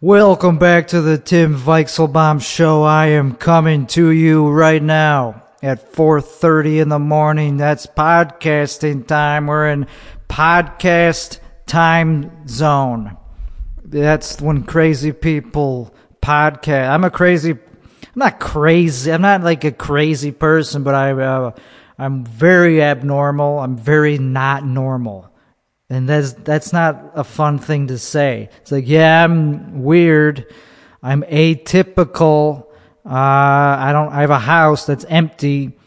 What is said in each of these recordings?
Welcome back to the Tim Weichselbaum show. I am coming to you right now at 4:30 in the morning. That's podcasting time. We're in podcast time zone. That's when crazy people podcast. I'm a crazy I'm not crazy. I'm not like a crazy person, but I uh, I'm very abnormal. I'm very not normal. And that's that's not a fun thing to say. It's like, yeah, I'm weird. I'm atypical. Uh, I don't. I have a house that's empty.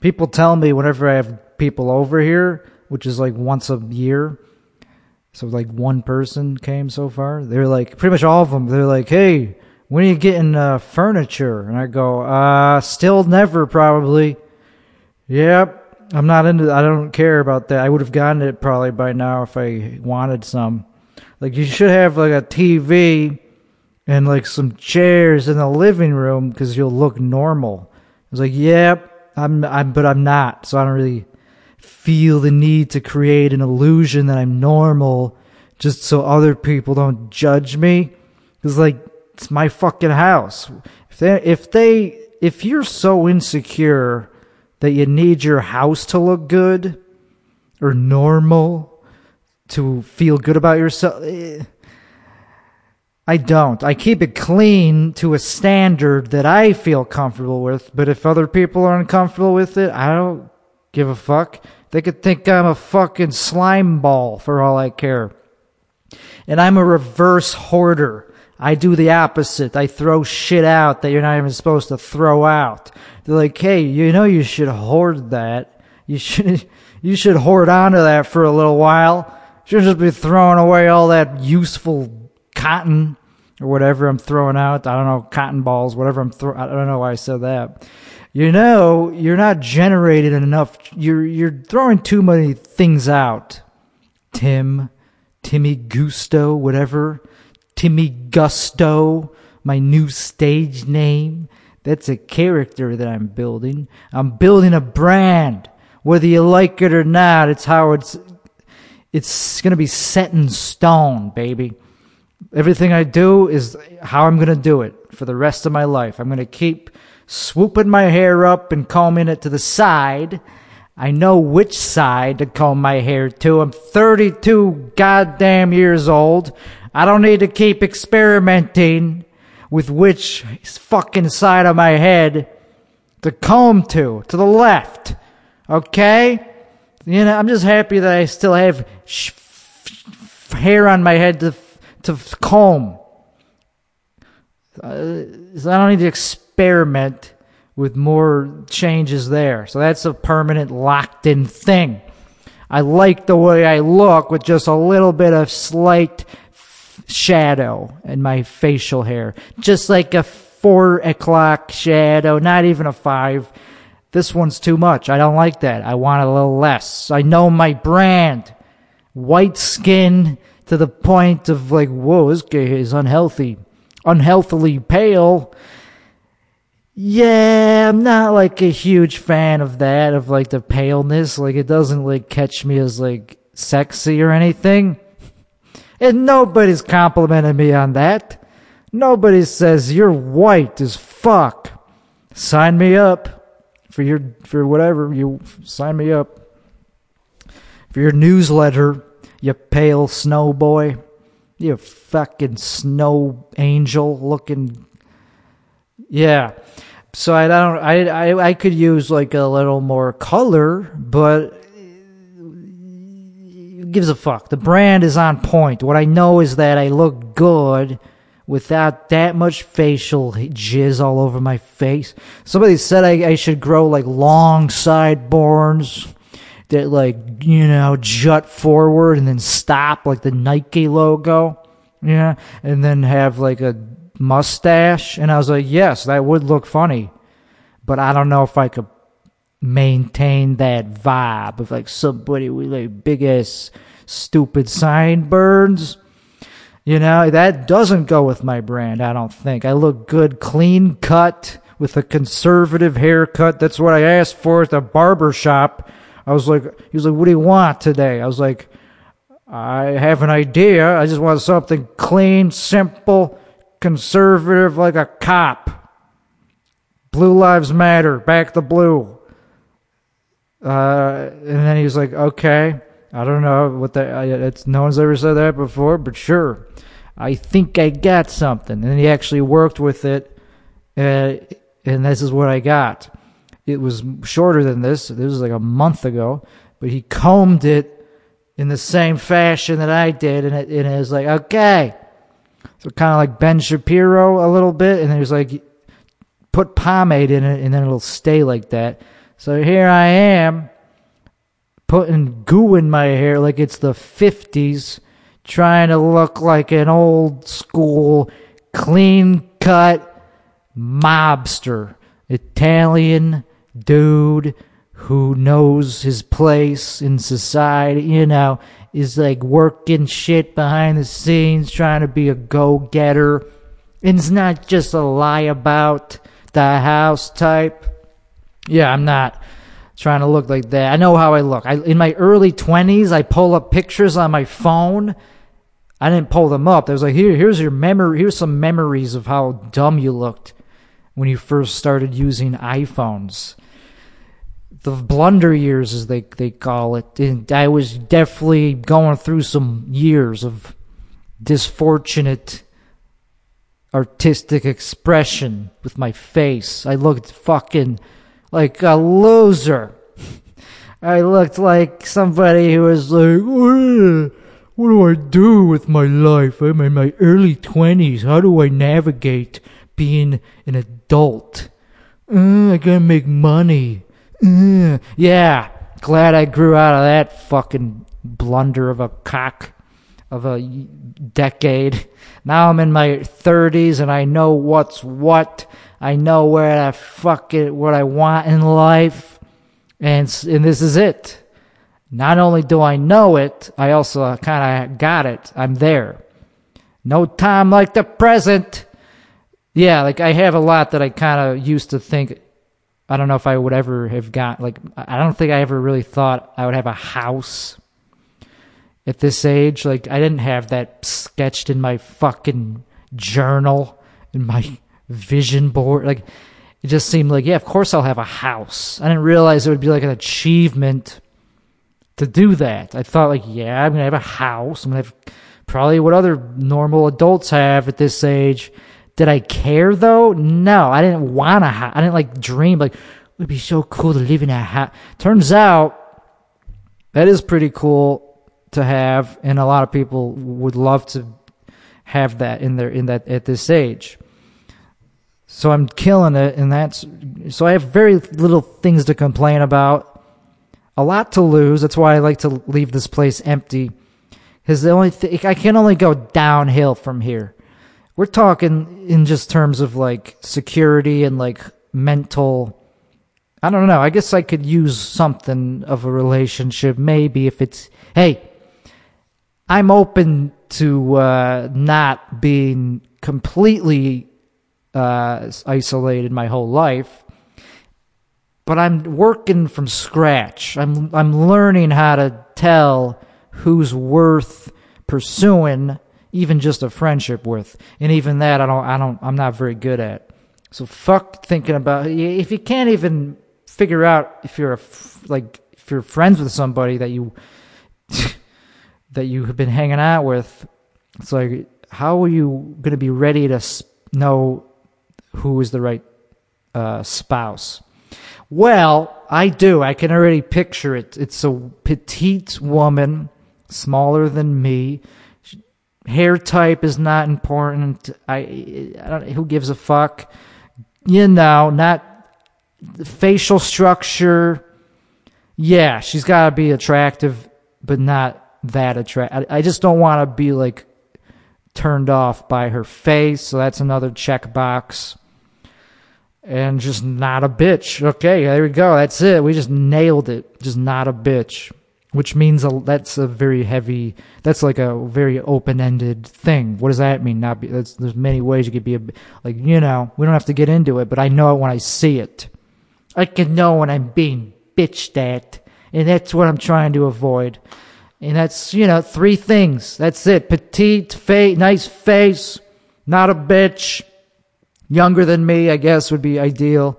People tell me whenever I have people over here, which is like once a year. So like one person came so far. They're like pretty much all of them. They're like, "Hey, when are you getting uh, furniture?" And I go, "Uh, still never probably." Yep, I'm not into. I don't care about that. I would have gotten it probably by now if I wanted some. Like you should have like a TV and like some chairs in the living room because you'll look normal. I was like, yep, I'm, I'm, but I'm not. So I don't really feel the need to create an illusion that I'm normal just so other people don't judge me. Cause like, it's my fucking house. If they, if they, if you're so insecure that you need your house to look good or normal to feel good about yourself. I don't. I keep it clean to a standard that I feel comfortable with, but if other people are uncomfortable with it, I don't give a fuck. They could think I'm a fucking slime ball for all I care. And I'm a reverse hoarder. I do the opposite. I throw shit out that you're not even supposed to throw out. They're like, hey, you know you should hoard that. You should you should hoard onto that for a little while. You should just be throwing away all that useful cotton or whatever I'm throwing out. I don't know, cotton balls, whatever I'm throwing. I don't know why I said that. You know, you're not generating enough. You're you're throwing too many things out. Tim, Timmy Gusto, whatever. Timmy Gusto, my new stage name. That's a character that I'm building. I'm building a brand. Whether you like it or not, it's how it's it's going to be set in stone, baby. Everything I do is how I'm going to do it for the rest of my life. I'm going to keep swooping my hair up and combing it to the side. I know which side to comb my hair to. I'm 32 goddamn years old. I don't need to keep experimenting with which fucking side of my head to comb to, to the left. Okay? You know, I'm just happy that I still have sh- f- hair on my head to, to comb. Uh, so I don't need to experiment with more changes there. So that's a permanent locked in thing. I like the way I look with just a little bit of slight shadow in my facial hair. Just like a four o'clock shadow, not even a five. This one's too much. I don't like that. I want a little less. I know my brand. White skin to the point of like, whoa, this guy is unhealthy. Unhealthily pale. Yeah, I'm not like a huge fan of that, of like the paleness. Like it doesn't like catch me as like sexy or anything. And nobody's complimented me on that. Nobody says you're white as fuck. Sign me up for your for whatever you sign me up for your newsletter. You pale snow boy. You fucking snow angel looking. Yeah. So I don't. I I I could use like a little more color, but gives a fuck? The brand is on point. What I know is that I look good without that much facial jizz all over my face. Somebody said I, I should grow like long sideburns that like, you know, jut forward and then stop like the Nike logo. Yeah. And then have like a mustache. And I was like, yes, that would look funny. But I don't know if I could maintain that vibe of like somebody with like big ass stupid sideburns. You know, that doesn't go with my brand, I don't think. I look good, clean cut, with a conservative haircut. That's what I asked for at the barber shop. I was like, he was like, what do you want today? I was like, I have an idea. I just want something clean, simple, conservative like a cop. Blue Lives Matter, back the blue. Uh, and then he was like, okay, I don't know what that, it's, no one's ever said that before, but sure. I think I got something. And he actually worked with it, uh, and this is what I got. It was shorter than this. This was like a month ago, but he combed it in the same fashion that I did, and it, and it was like, okay. So kind of like Ben Shapiro a little bit, and he was like, put pomade in it, and then it'll stay like that. So here I am, putting goo in my hair like it's the 50s, trying to look like an old school, clean cut mobster, Italian dude who knows his place in society, you know, is like working shit behind the scenes, trying to be a go getter. And it's not just a lie about the house type. Yeah, I'm not trying to look like that. I know how I look. I, in my early 20s, I pull up pictures on my phone. I didn't pull them up. I was like, here, here's your memory. Here's some memories of how dumb you looked when you first started using iPhones the blunder years, as they they call it. And I was definitely going through some years of disfortunate artistic expression with my face. I looked fucking like a loser. I looked like somebody who was like, what do I do with my life? I'm in my early 20s. How do I navigate being an adult? Uh, I gotta make money. Mm, yeah, glad I grew out of that fucking blunder of a cock of a decade. Now I'm in my 30s and I know what's what. I know where the fuck it, what I want in life. And, and this is it. Not only do I know it, I also kind of got it. I'm there. No time like the present. Yeah, like I have a lot that I kind of used to think I don't know if I would ever have got like I don't think I ever really thought I would have a house at this age. Like I didn't have that sketched in my fucking journal in my vision board. Like it just seemed like yeah, of course I'll have a house. I didn't realize it would be like an achievement to do that. I thought like yeah, I'm gonna have a house. I'm gonna have probably what other normal adults have at this age did I care though? No, I didn't want a Ha- I didn't like dream like it would be so cool to live in a house. Turns out that is pretty cool to have, and a lot of people would love to have that in their in that at this age. So I'm killing it, and that's so I have very little things to complain about. A lot to lose. That's why I like to leave this place empty. Because the only thing I can only go downhill from here we're talking in just terms of like security and like mental I don't know. I guess I could use something of a relationship maybe if it's hey, I'm open to uh, not being completely uh, isolated my whole life, but I'm working from scratch. I'm I'm learning how to tell who's worth pursuing even just a friendship with. And even that, I don't, I don't, I'm not very good at. So fuck thinking about if you can't even figure out if you're a like if you're friends with somebody that you that you have been hanging out with. It's like how are you going to be ready to know who is the right uh, spouse? Well, I do. I can already picture it. It's a petite woman, smaller than me hair type is not important. I, I don't. Who gives a fuck? You know, not facial structure. Yeah, she's got to be attractive, but not that attractive. I, just don't want to be like turned off by her face. So that's another check box. And just not a bitch. Okay, there we go. That's it. We just nailed it. Just not a bitch which means a, that's a very heavy that's like a very open-ended thing what does that mean not be there's many ways you could be a, like you know we don't have to get into it but i know it when i see it i can know when i'm being bitched at and that's what i'm trying to avoid and that's you know three things that's it petite face nice face Not a bitch. Younger than me, I guess, would be ideal.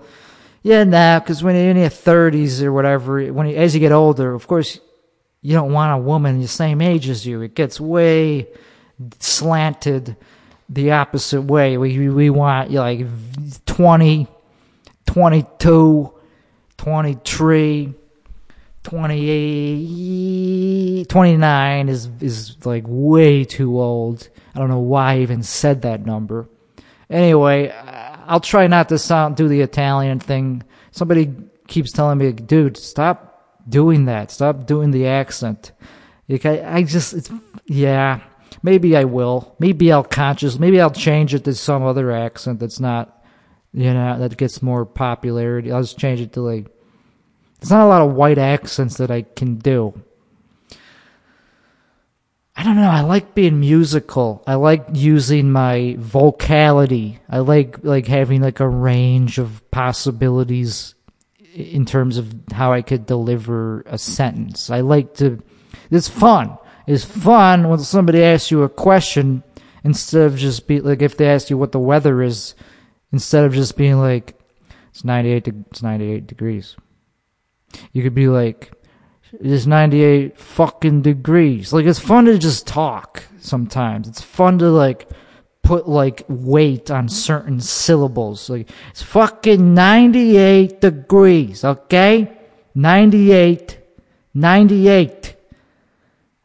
Yeah, nah, because when you're in your 30s or whatever, when you, as you get older, of course, you don't want a woman the same age as you. It gets way slanted the opposite way. We, we want you like 20, 22, 23, 28, 29 is, is like way too old. I don't know why I even said that number. Anyway, uh, I'll try not to sound do the Italian thing. Somebody keeps telling me, dude, stop doing that. Stop doing the accent. Like I, I just, it's, yeah, maybe I will. Maybe I'll conscious. Maybe I'll change it to some other accent that's not, you know, that gets more popularity. I'll just change it to like. There's not a lot of white accents that I can do. I don't know. I like being musical. I like using my vocality. I like like having like a range of possibilities in terms of how I could deliver a sentence. I like to. It's fun. It's fun when somebody asks you a question instead of just be like if they ask you what the weather is, instead of just being like it's 98 it's 98 degrees. You could be like it is 98 fucking degrees. Like, it's fun to just talk sometimes. It's fun to, like, put, like, weight on certain syllables. Like, it's fucking 98 degrees, okay? 98, 98,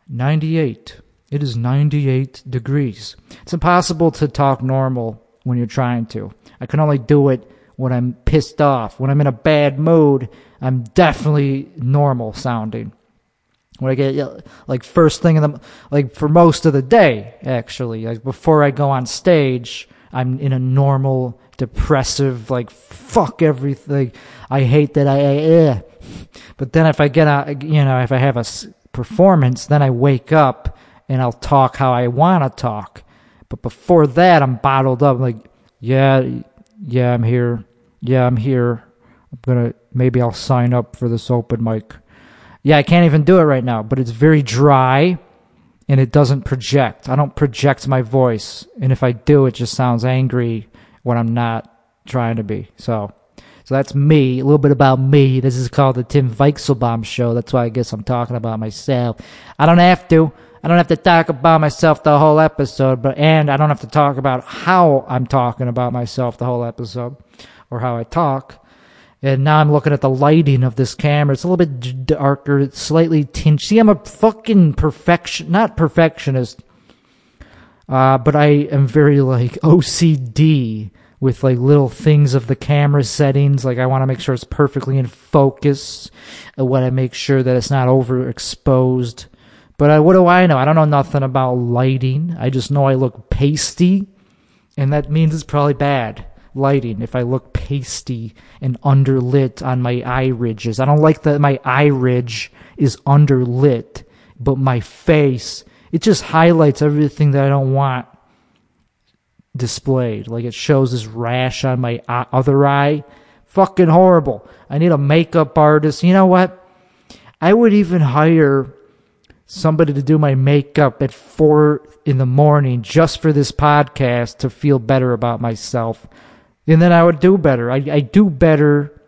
98. It is 98 degrees. It's impossible to talk normal when you're trying to. I can only do it when I'm pissed off. When I'm in a bad mood, I'm definitely normal sounding. When I get like first thing in the like for most of the day, actually, like before I go on stage, I'm in a normal, depressive, like fuck everything. I hate that I. Eh. But then if I get a, you know, if I have a performance, then I wake up and I'll talk how I want to talk. But before that, I'm bottled up. Like, yeah, yeah, I'm here. Yeah, I'm here. I'm gonna maybe I'll sign up for this open mic. Yeah, I can't even do it right now, but it's very dry and it doesn't project. I don't project my voice, and if I do, it just sounds angry when I'm not trying to be. So, so that's me. A little bit about me. This is called the Tim Weichselbaum Show. That's why I guess I'm talking about myself. I don't have to. I don't have to talk about myself the whole episode, but and I don't have to talk about how I'm talking about myself the whole episode or how I talk. And now I'm looking at the lighting of this camera. It's a little bit darker, it's slightly tinged. See, I'm a fucking perfection, not perfectionist, uh, but I am very like OCD with like little things of the camera settings. Like I want to make sure it's perfectly in focus. I want to make sure that it's not overexposed. But I, what do I know? I don't know nothing about lighting. I just know I look pasty, and that means it's probably bad lighting if I look pasty and underlit on my eye ridges. I don't like that my eye ridge is underlit, but my face, it just highlights everything that I don't want displayed. Like it shows this rash on my uh, other eye. Fucking horrible. I need a makeup artist. You know what? I would even hire somebody to do my makeup at four in the morning just for this podcast to feel better about myself and then I would do better. I, I do better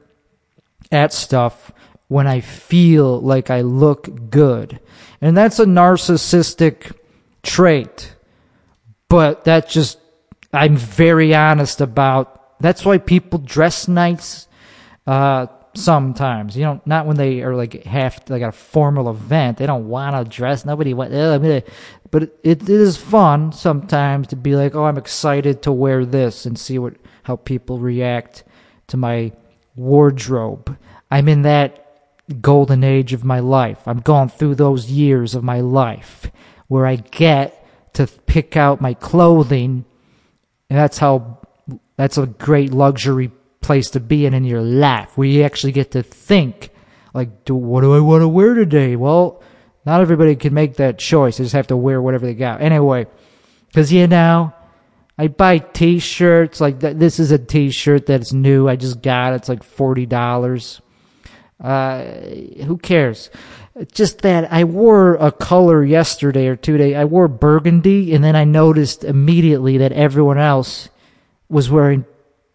at stuff when I feel like I look good. And that's a narcissistic trait. But that just, I'm very honest about, that's why people dress nice, uh, sometimes. You know, not when they are like half, like a formal event. They don't want to dress. Nobody want, uh, uh, but it, it is fun sometimes to be like, oh, I'm excited to wear this and see what how people react to my wardrobe. I'm in that golden age of my life. I'm going through those years of my life where I get to pick out my clothing, and that's how that's a great luxury place to be in in your life, where you actually get to think, like, what do I want to wear today? Well, not everybody can make that choice. They just have to wear whatever they got. Anyway, because you know, I buy T-shirts like that. This is a T-shirt that's new. I just got. It's like forty dollars. Uh, who cares? Just that I wore a color yesterday or two days. I wore burgundy, and then I noticed immediately that everyone else was wearing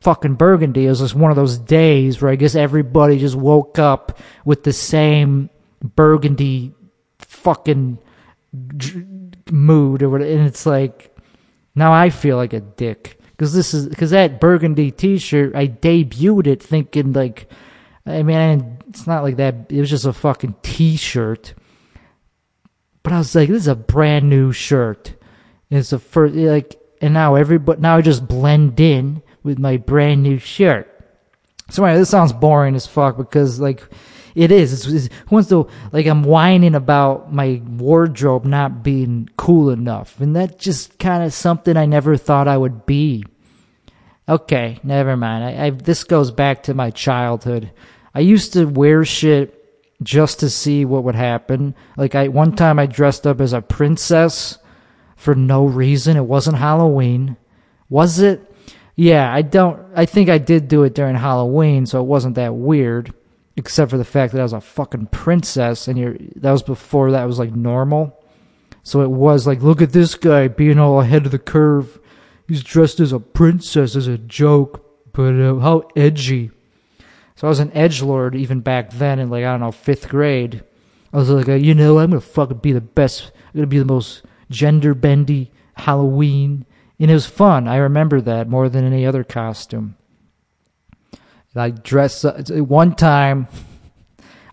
fucking burgundy. It was just one of those days where I guess everybody just woke up with the same burgundy fucking mood or whatever. And it's like, now I feel like a dick. Because this is, because that burgundy t shirt, I debuted it thinking like, I mean, it's not like that. It was just a fucking t shirt. But I was like, this is a brand new shirt. It's the first, like, and now everybody, now I just blend in with my brand new shirt. So anyway, this sounds boring as fuck because like it is. It's, it's once though like I'm whining about my wardrobe not being cool enough, and that's just kind of something I never thought I would be. Okay, never mind. I, I this goes back to my childhood. I used to wear shit just to see what would happen. Like I one time I dressed up as a princess for no reason. It wasn't Halloween. Was it? Yeah, I don't. I think I did do it during Halloween, so it wasn't that weird, except for the fact that I was a fucking princess, and you're. That was before that was like normal, so it was like, look at this guy being all ahead of the curve. He's dressed as a princess as a joke, but uh, how edgy. So I was an edge lord even back then, in like I don't know fifth grade. I was like, you know, I'm gonna fucking be the best. I'm gonna be the most gender bendy Halloween and it was fun. I remember that more than any other costume. I dressed up. Uh, one time.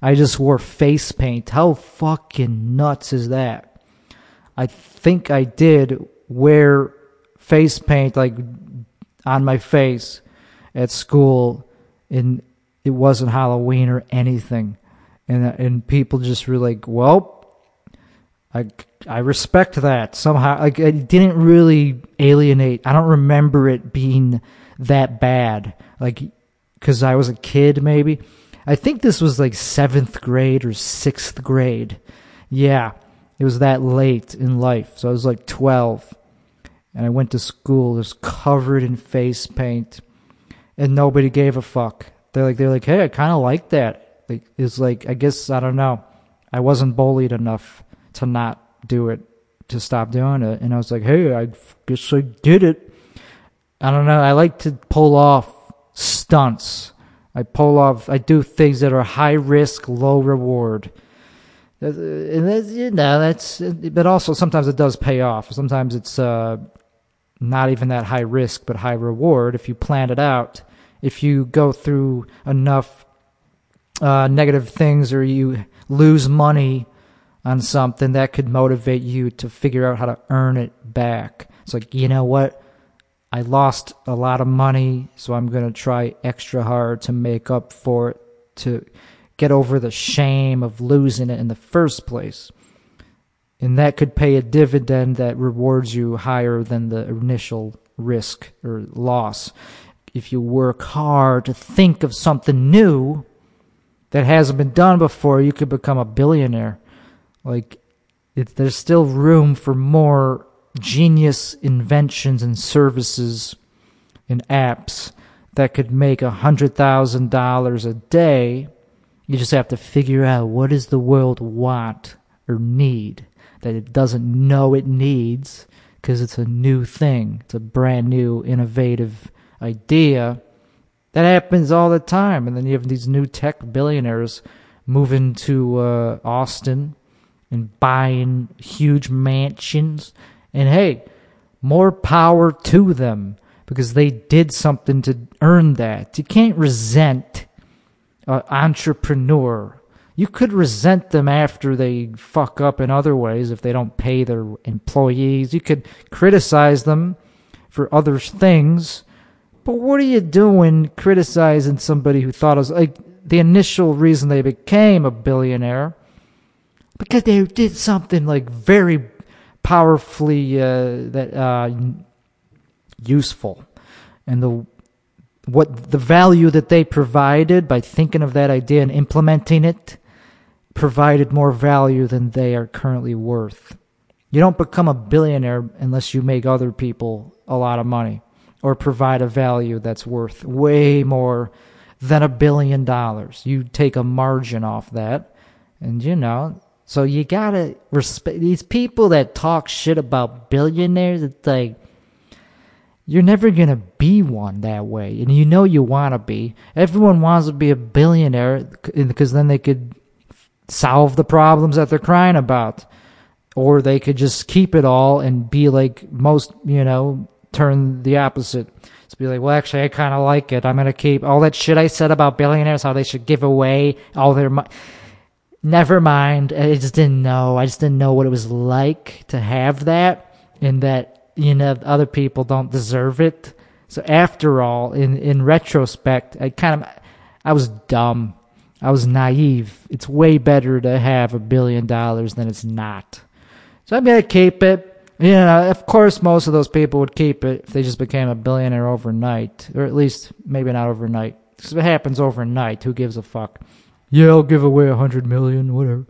I just wore face paint. How fucking nuts is that? I think I did wear face paint like on my face at school, and it wasn't Halloween or anything. And uh, and people just were like, "Well, I I respect that somehow. Like it didn't really alienate. I don't remember it being that bad. Like because I was a kid, maybe. I think this was like seventh grade or sixth grade. Yeah, it was that late in life. So I was like twelve, and I went to school. It was covered in face paint, and nobody gave a fuck. They're like they're like, hey, I kind of like that. Like it's like I guess I don't know. I wasn't bullied enough to not do it, to stop doing it. And I was like, hey, I guess I did it. I don't know. I like to pull off stunts. I pull off, I do things that are high risk, low reward. And that's, you know, that's, but also sometimes it does pay off. Sometimes it's uh, not even that high risk, but high reward if you plan it out. If you go through enough uh, negative things or you lose money on something that could motivate you to figure out how to earn it back. It's like, you know what? I lost a lot of money, so I'm going to try extra hard to make up for it, to get over the shame of losing it in the first place. And that could pay a dividend that rewards you higher than the initial risk or loss. If you work hard to think of something new that hasn't been done before, you could become a billionaire. Like, it, there's still room for more genius inventions and services and apps that could make a hundred thousand dollars a day. You just have to figure out what does the world want or need that it doesn't know it needs because it's a new thing. It's a brand new, innovative idea. That happens all the time. And then you have these new tech billionaires moving to uh, Austin and buying huge mansions. And hey, more power to them because they did something to earn that. You can't resent an entrepreneur. You could resent them after they fuck up in other ways if they don't pay their employees. You could criticize them for other things. But what are you doing criticizing somebody who thought it was like the initial reason they became a billionaire because they did something like very powerfully uh, that uh, useful, and the what the value that they provided by thinking of that idea and implementing it provided more value than they are currently worth. You don't become a billionaire unless you make other people a lot of money or provide a value that's worth way more than a billion dollars. You take a margin off that, and you know, so you gotta respect these people that talk shit about billionaires. It's like you're never gonna be one that way, and you know you want to be. Everyone wants to be a billionaire because then they could solve the problems that they're crying about, or they could just keep it all and be like most, you know, turn the opposite. To be like, well, actually, I kind of like it. I'm gonna keep all that shit I said about billionaires, how they should give away all their money. Never mind. I just didn't know. I just didn't know what it was like to have that, and that you know other people don't deserve it. So after all, in in retrospect, I kind of I was dumb. I was naive. It's way better to have a billion dollars than it's not. So I'm gonna keep it. You know, of course, most of those people would keep it if they just became a billionaire overnight, or at least maybe not overnight. Because if it happens overnight, who gives a fuck? Yeah, I'll give away a hundred million, whatever.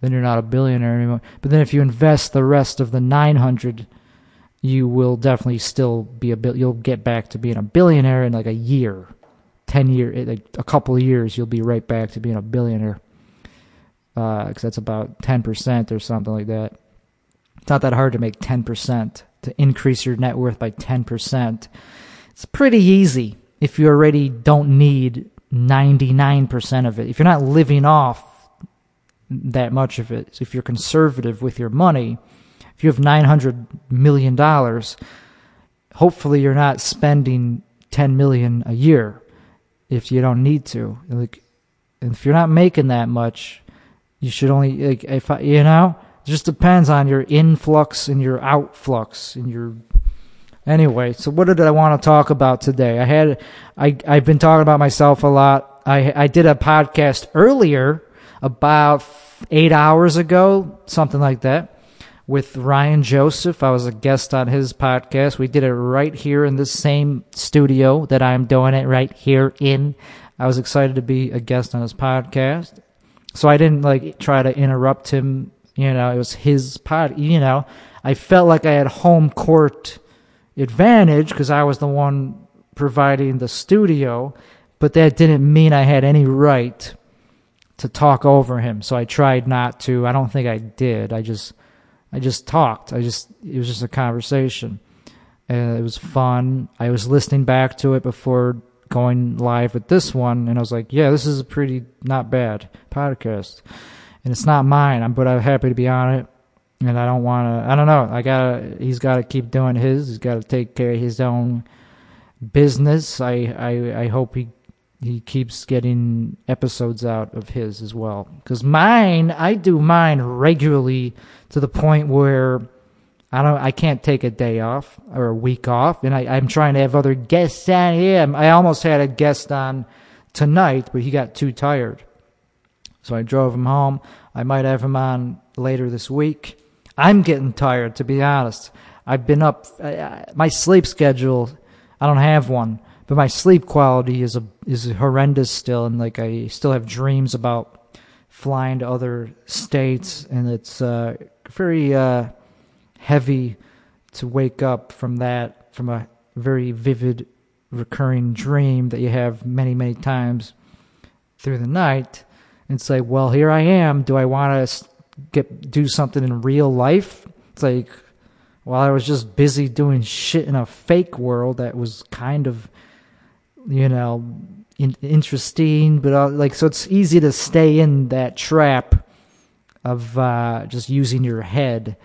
Then you're not a billionaire anymore. But then if you invest the rest of the nine hundred, you will definitely still be a bill. You'll get back to being a billionaire in like a year, ten year, like a couple of years. You'll be right back to being a billionaire. Because uh, that's about ten percent or something like that. It's not that hard to make 10%, to increase your net worth by 10%. It's pretty easy if you already don't need 99% of it. If you're not living off that much of it, if you're conservative with your money, if you have $900 million, hopefully you're not spending 10 million a year if you don't need to. Like, if you're not making that much, you should only like if I, you know it just depends on your influx and your outflux and your anyway so what did i want to talk about today? I had i i've been talking about myself a lot. I i did a podcast earlier about eight hours ago something like that with ryan joseph. I was a guest on his podcast. We did it right here in this same studio that i'm doing it right here in. I was excited to be a guest on his podcast. So i didn't like try to interrupt him. You know, it was his pod. You know, I felt like I had home court advantage because I was the one providing the studio, but that didn't mean I had any right to talk over him. So I tried not to. I don't think I did. I just, I just talked. I just, it was just a conversation. And it was fun. I was listening back to it before going live with this one, and I was like, yeah, this is a pretty not bad podcast and it's not mine. but I'm happy to be on it, and I don't want to. I don't know. I gotta. He's got to keep doing his. He's got to take care of his own business. I I I hope he he keeps getting episodes out of his as well. Because mine, I do mine regularly to the point where I don't, I can't take a day off or a week off, and I, I'm trying to have other guests on here. I almost had a guest on tonight, but he got too tired. So I drove him home. I might have him on later this week. I'm getting tired, to be honest. I've been up. Uh, my sleep schedule, I don't have one, but my sleep quality is a is horrendous still, and like I still have dreams about flying to other states, and it's uh, very uh, heavy to wake up from that, from a very vivid, recurring dream that you have many many times through the night and say, well, here I am. Do I want to get do something in real life? It's like, well, I was just busy doing shit in a fake world that was kind of, you know, in, interesting, but uh, like, so it's easy to stay in that trap of uh, just using your head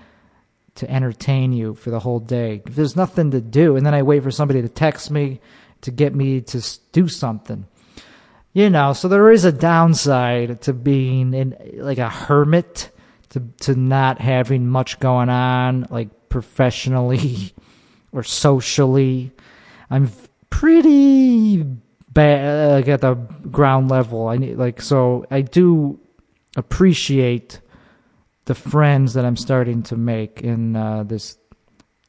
to entertain you for the whole day. If there's nothing to do, and then I wait for somebody to text me to get me to do something you know, so there is a downside to being in like a hermit, to to not having much going on, like professionally or socially. I'm pretty bad like at the ground level. I need like so I do appreciate the friends that I'm starting to make in uh, this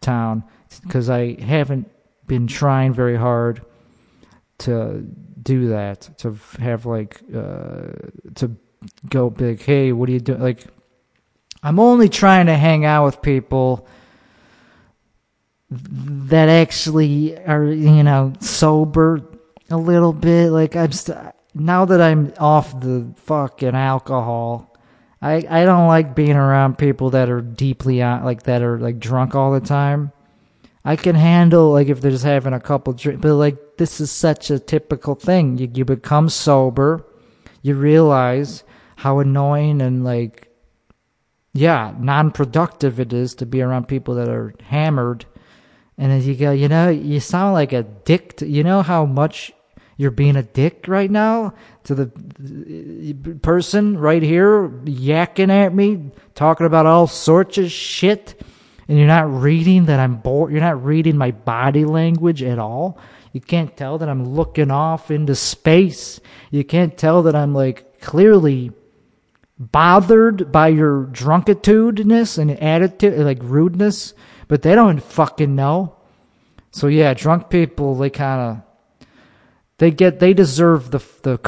town because I haven't been trying very hard to do that to have like uh, to go big hey what are you doing like i'm only trying to hang out with people that actually are you know sober a little bit. Like I'm st- now that I'm off the fucking alcohol. I I don't like being around people that are deeply on like that are like drunk all the time. I can handle like if they're just having a couple drinks, but like this is such a typical thing. You you become sober, you realize how annoying and like yeah, non-productive it is to be around people that are hammered. And then you go, you know, you sound like a dick. To, you know how much you're being a dick right now to the person right here yakking at me, talking about all sorts of shit, and you're not reading that I'm bored. You're not reading my body language at all. You can't tell that I'm looking off into space. You can't tell that I'm like clearly bothered by your drunkitudeness and attitude, like rudeness, but they don't fucking know. So yeah, drunk people, they kind of they get they deserve the the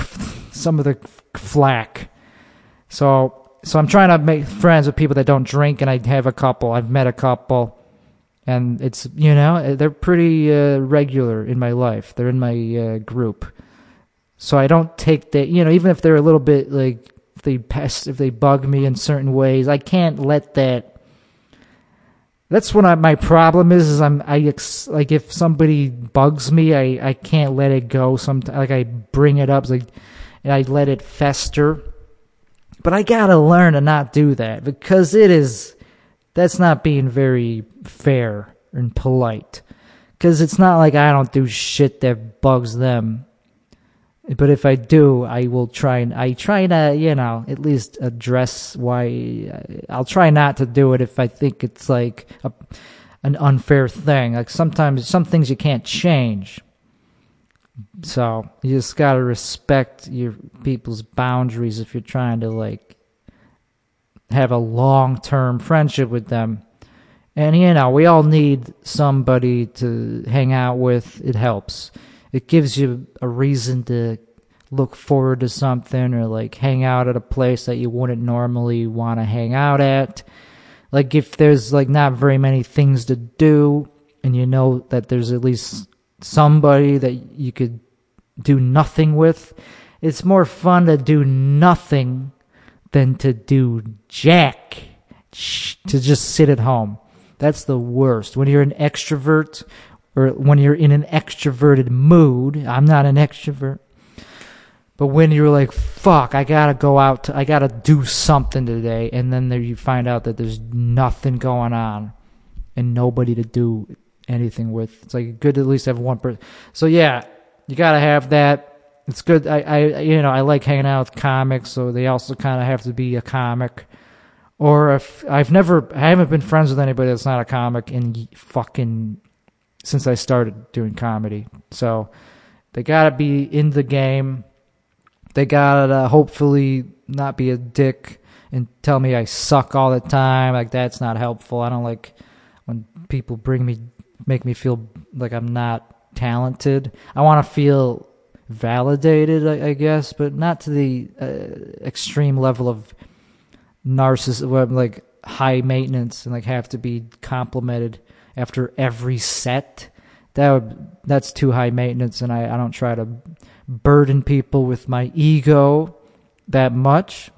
some of the flack. So so I'm trying to make friends with people that don't drink, and I have a couple. I've met a couple, and it's you know they're pretty uh, regular in my life. They're in my uh, group, so I don't take that. You know, even if they're a little bit like they pest, if they bug me in certain ways, I can't let that that's what I, my problem is. Is I'm I ex, like if somebody bugs me, I I can't let it go. Some like I bring it up, like and I let it fester. But I gotta learn to not do that because it is that's not being very fair and polite. Because it's not like I don't do shit that bugs them. But if I do, I will try and I try to, you know, at least address why. Uh, I'll try not to do it if I think it's like a, an unfair thing. Like sometimes some things you can't change. So you just gotta respect your people's boundaries if you're trying to like have a long term friendship with them. And you know, we all need somebody to hang out with. It helps it gives you a reason to look forward to something or like hang out at a place that you wouldn't normally want to hang out at. Like if there's like not very many things to do and you know that there's at least somebody that you could do nothing with, it's more fun to do nothing than to do jack to just sit at home. That's the worst. When you're an extrovert or when you're in an extroverted mood. I'm not an extrovert. But when you're like, fuck, I gotta go out, to, I gotta do something today, and then there you find out that there's nothing going on and nobody to do anything with. It's like good to at least have one person. So yeah, you gotta have that. It's good. I, I, you know, I like hanging out with comics, so they also kind of have to be a comic. Or if I've never, I haven't been friends with anybody that's not a comic in fucking since I started doing comedy. So they got to be in the game. They got to hopefully not be a dick and tell me I suck all the time. Like that's not helpful. I don't like when people bring me make me feel like I'm not talented. I want to feel validated, I, I, guess, but not to the uh, extreme level of narcissism, like high maintenance and like have to be complimented after every set. That would, that's too high maintenance, and I, I don't try to burden people with my ego that much.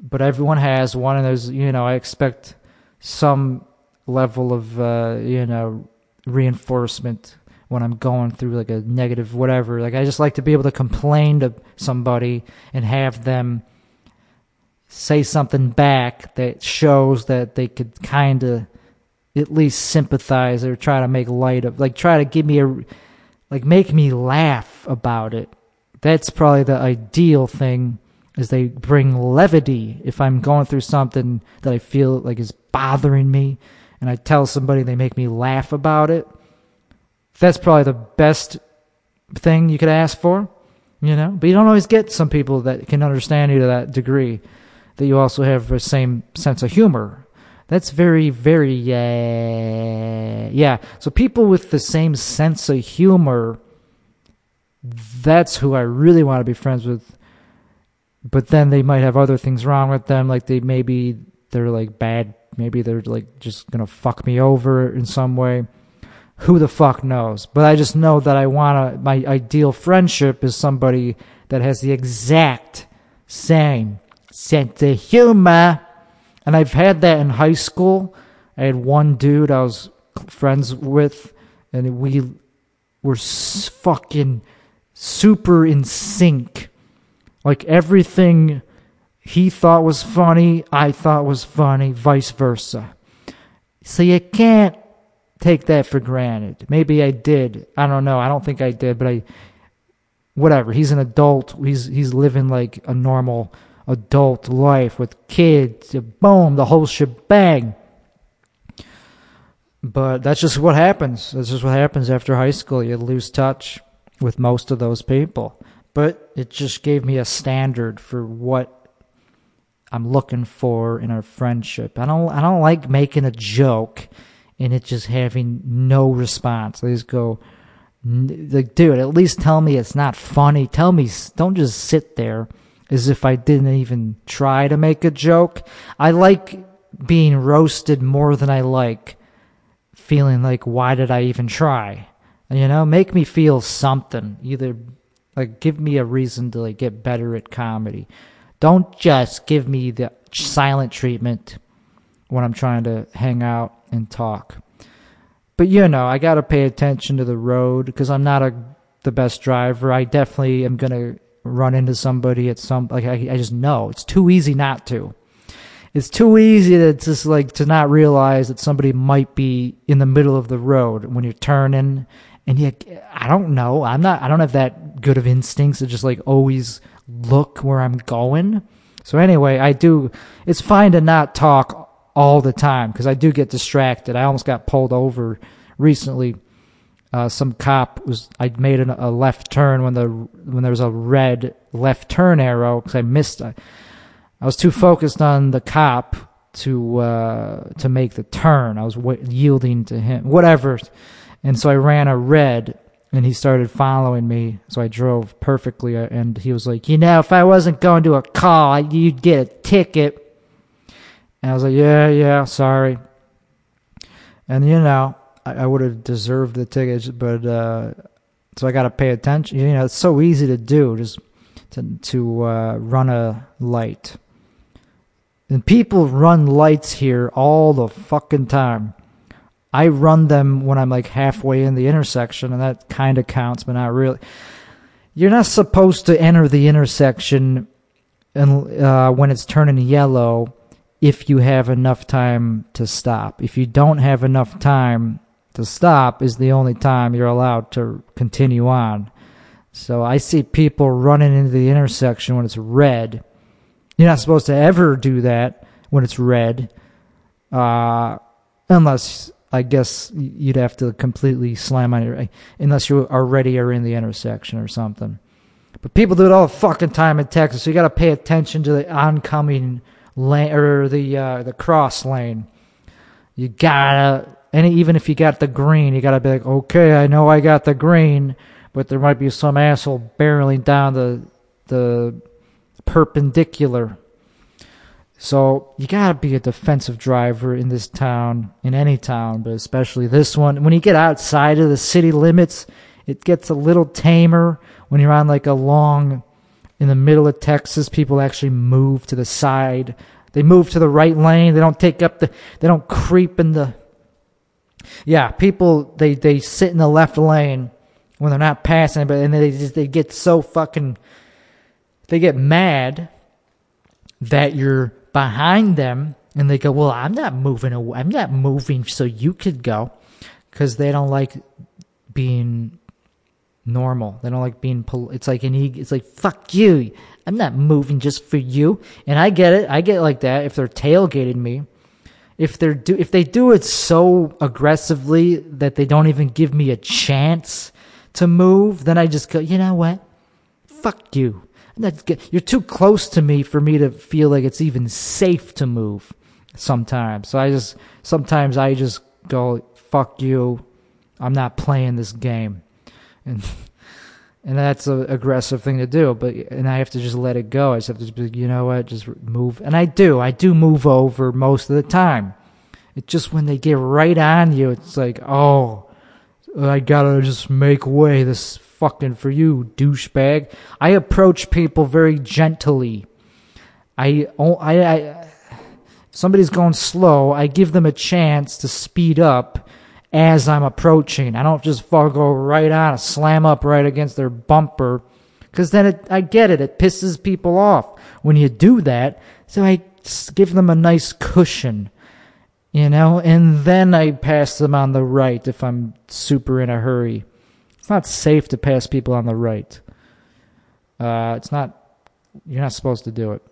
But everyone has one, and there's you know I expect some level of uh, you know reinforcement when I'm going through like a negative whatever. Like I just like to be able to complain to somebody and have them say something back that shows that they could kind of at least sympathize or try to make light of like try to give me a like make me laugh about it. That's probably the ideal thing is they bring levity if i'm going through something that i feel like is bothering me and i tell somebody they make me laugh about it. That's probably the best thing you could ask for you know? But you don't always get some people that can understand you to that degree that you also have the same sense of humor that's very, very, uh, yeah. So people with the same sense of humor, that's who I really want to be friends with. But then they might have other things wrong with them, like they maybe they're like bad, maybe they're like just gonna fuck me over in some way. Who the fuck knows? But I just know that I want to, my ideal friendship is somebody that has the exact same sense of humor. And I've had that in high school. I had one dude I was friends with, and we were fucking super in sync. Like everything he thought was funny, I thought was funny, vice versa. So you can't take that for granted. Maybe I did. I don't know. I don't think I did, but I whatever. He's an adult. He's he's living like a normal adult life with kids. Boom, the whole shebang. But that's just what happens. That's just what happens after high school. You lose touch with most of those people. But it just gave me a standard for what I'm looking for in a friendship. I don't I don't like making a joke and it just having no response. They just go like dude, at least tell me it's not funny. Tell me don't just sit there as if I didn't even try to make a joke. I like being roasted more than I like feeling like why did I even try? You know, make me feel something. Either like give me a reason to like get better at comedy. Don't just give me the silent treatment when I'm trying to hang out and talk. But you know, I got to pay attention to the road because I'm not a the best driver. I definitely am going to run into somebody at some like I, I just know. It's too easy not to it's too easy to just like to not realize that somebody might be in the middle of the road when you're turning and you I don't know. I'm not I don't have that good of instincts to just like always look where I'm going. So anyway, I do it's fine to not talk all the time because I do get distracted. I almost got pulled over recently. Uh, some cop was I made an, a left turn when the when there was a red left turn arrow because I missed. I, I was too focused on the cop to uh, to make the turn. I was w- yielding to him, whatever. And so I ran a red, and he started following me. So I drove perfectly, uh, and he was like, "You know, if I wasn't going to a call, you'd get a ticket." And I was like, "Yeah, yeah, sorry." And you know, I, I would have deserved the tickets, but uh, so I got to pay attention. You know, it's so easy to do, just to to uh, run a light. And people run lights here all the fucking time. I run them when I'm like halfway in the intersection, and that kind of counts, but not really. You're not supposed to enter the intersection and, uh, when it's turning yellow if you have enough time to stop. If you don't have enough time to stop, is the only time you're allowed to continue on. So I see people running into the intersection when it's red you're not supposed to ever do that when it's red, uh, unless I guess you'd have to completely slam on it, unless you already are in the intersection or something. But people do it all the fucking time in Texas, so you got to pay attention to the oncoming lane or the uh, the cross lane. You gotta, and even if you got the green, you gotta be like, okay, I know I got the green, but there might be some asshole barreling down the the perpendicular. So you gotta be a defensive driver in this town, in any town, but especially this one. When you get outside of the city limits, it gets a little tamer. When you're on like a long, in the middle of Texas, people actually move to the side. They move to the right lane. They don't take up the, they don't creep in the, yeah, people, they, they sit in the left lane when they're not passing, but and they just, they get so fucking they get mad that you're behind them and they go, Well, I'm not moving away. I'm not moving so you could go because they don't like being normal. They don't like being, pol- it's like an ego. It's like, fuck you. I'm not moving just for you. And I get it. I get like that if they're tailgating me. If they're do if they do it so aggressively that they don't even give me a chance to move, then I just go, you know what? Fuck you you're too close to me for me to feel like it's even safe to move sometimes. So I just, sometimes I just go, fuck you. I'm not playing this game. And, and that's an aggressive thing to do, but, and I have to just let it go. I just have to be, you know what, just move. And I do, I do move over most of the time. It's just when they get right on you, it's like, oh, I gotta just make way this fucking for you, douchebag. I approach people very gently. I, I, I, somebody's going slow, I give them a chance to speed up as I'm approaching. I don't just go right on, and slam up right against their bumper, because then it, I get it. It pisses people off when you do that. So I give them a nice cushion you know, and then I pass them on the right if I'm super in a hurry. It's not safe to pass people on the right. Uh, it's not, you're not supposed to do it.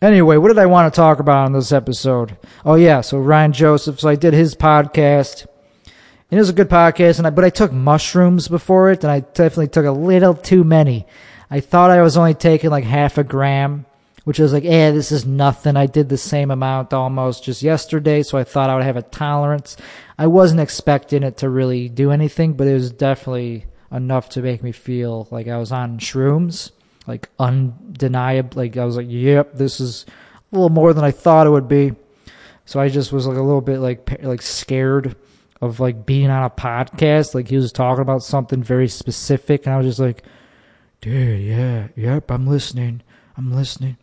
Anyway, what did I want to talk about on this episode? Oh yeah, so Ryan Joseph. So I did his podcast. It was a good podcast, and I, but I took mushrooms before it, and I definitely took a little too many. I thought I was only taking like half a gram, which was like, eh, this is nothing. I did the same amount almost just yesterday, so I thought I would have a tolerance. I wasn't expecting it to really do anything, but it was definitely enough to make me feel like I was on shrooms, like undeniable. Like I was like, yep, this is a little more than I thought it would be. So I just was like a little bit like like scared of like being on a podcast. Like he was talking about something very specific, and I was just like, dude, yeah, yep, I'm listening, I'm listening.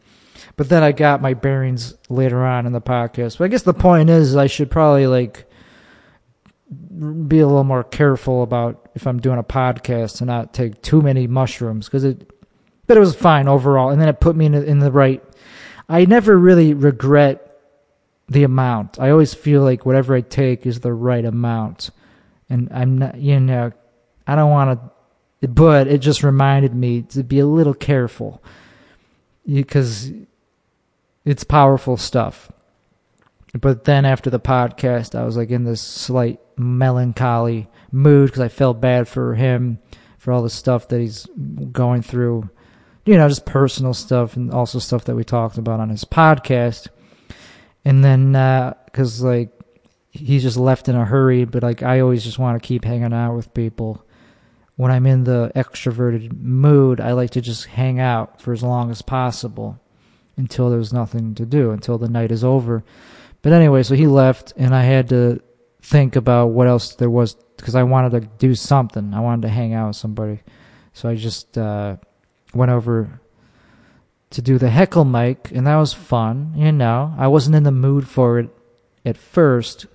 But then I got my bearings later on in the podcast. But I guess the point is, I should probably like be a little more careful about if I'm doing a podcast and not take too many mushrooms because it. But it was fine overall, and then it put me in, in the right. I never really regret the amount. I always feel like whatever I take is the right amount, and I'm not. You know, I don't want to, but it just reminded me to be a little careful because it's powerful stuff. But then after the podcast, I was like in this slight melancholy mood because I felt bad for him for all the stuff that he's going through. You know, just personal stuff and also stuff that we talked about on his podcast. And then, because uh, like he's just left in a hurry, but like I always just want to keep hanging out with people. When I'm in the extroverted mood, I like to just hang out for as long as possible until there's nothing to do, until the night is over. But anyway, so he left, and I had to think about what else there was because I wanted to do something. I wanted to hang out with somebody. So I just uh, went over to do the heckle mic, and that was fun. You know, I wasn't in the mood for it at first,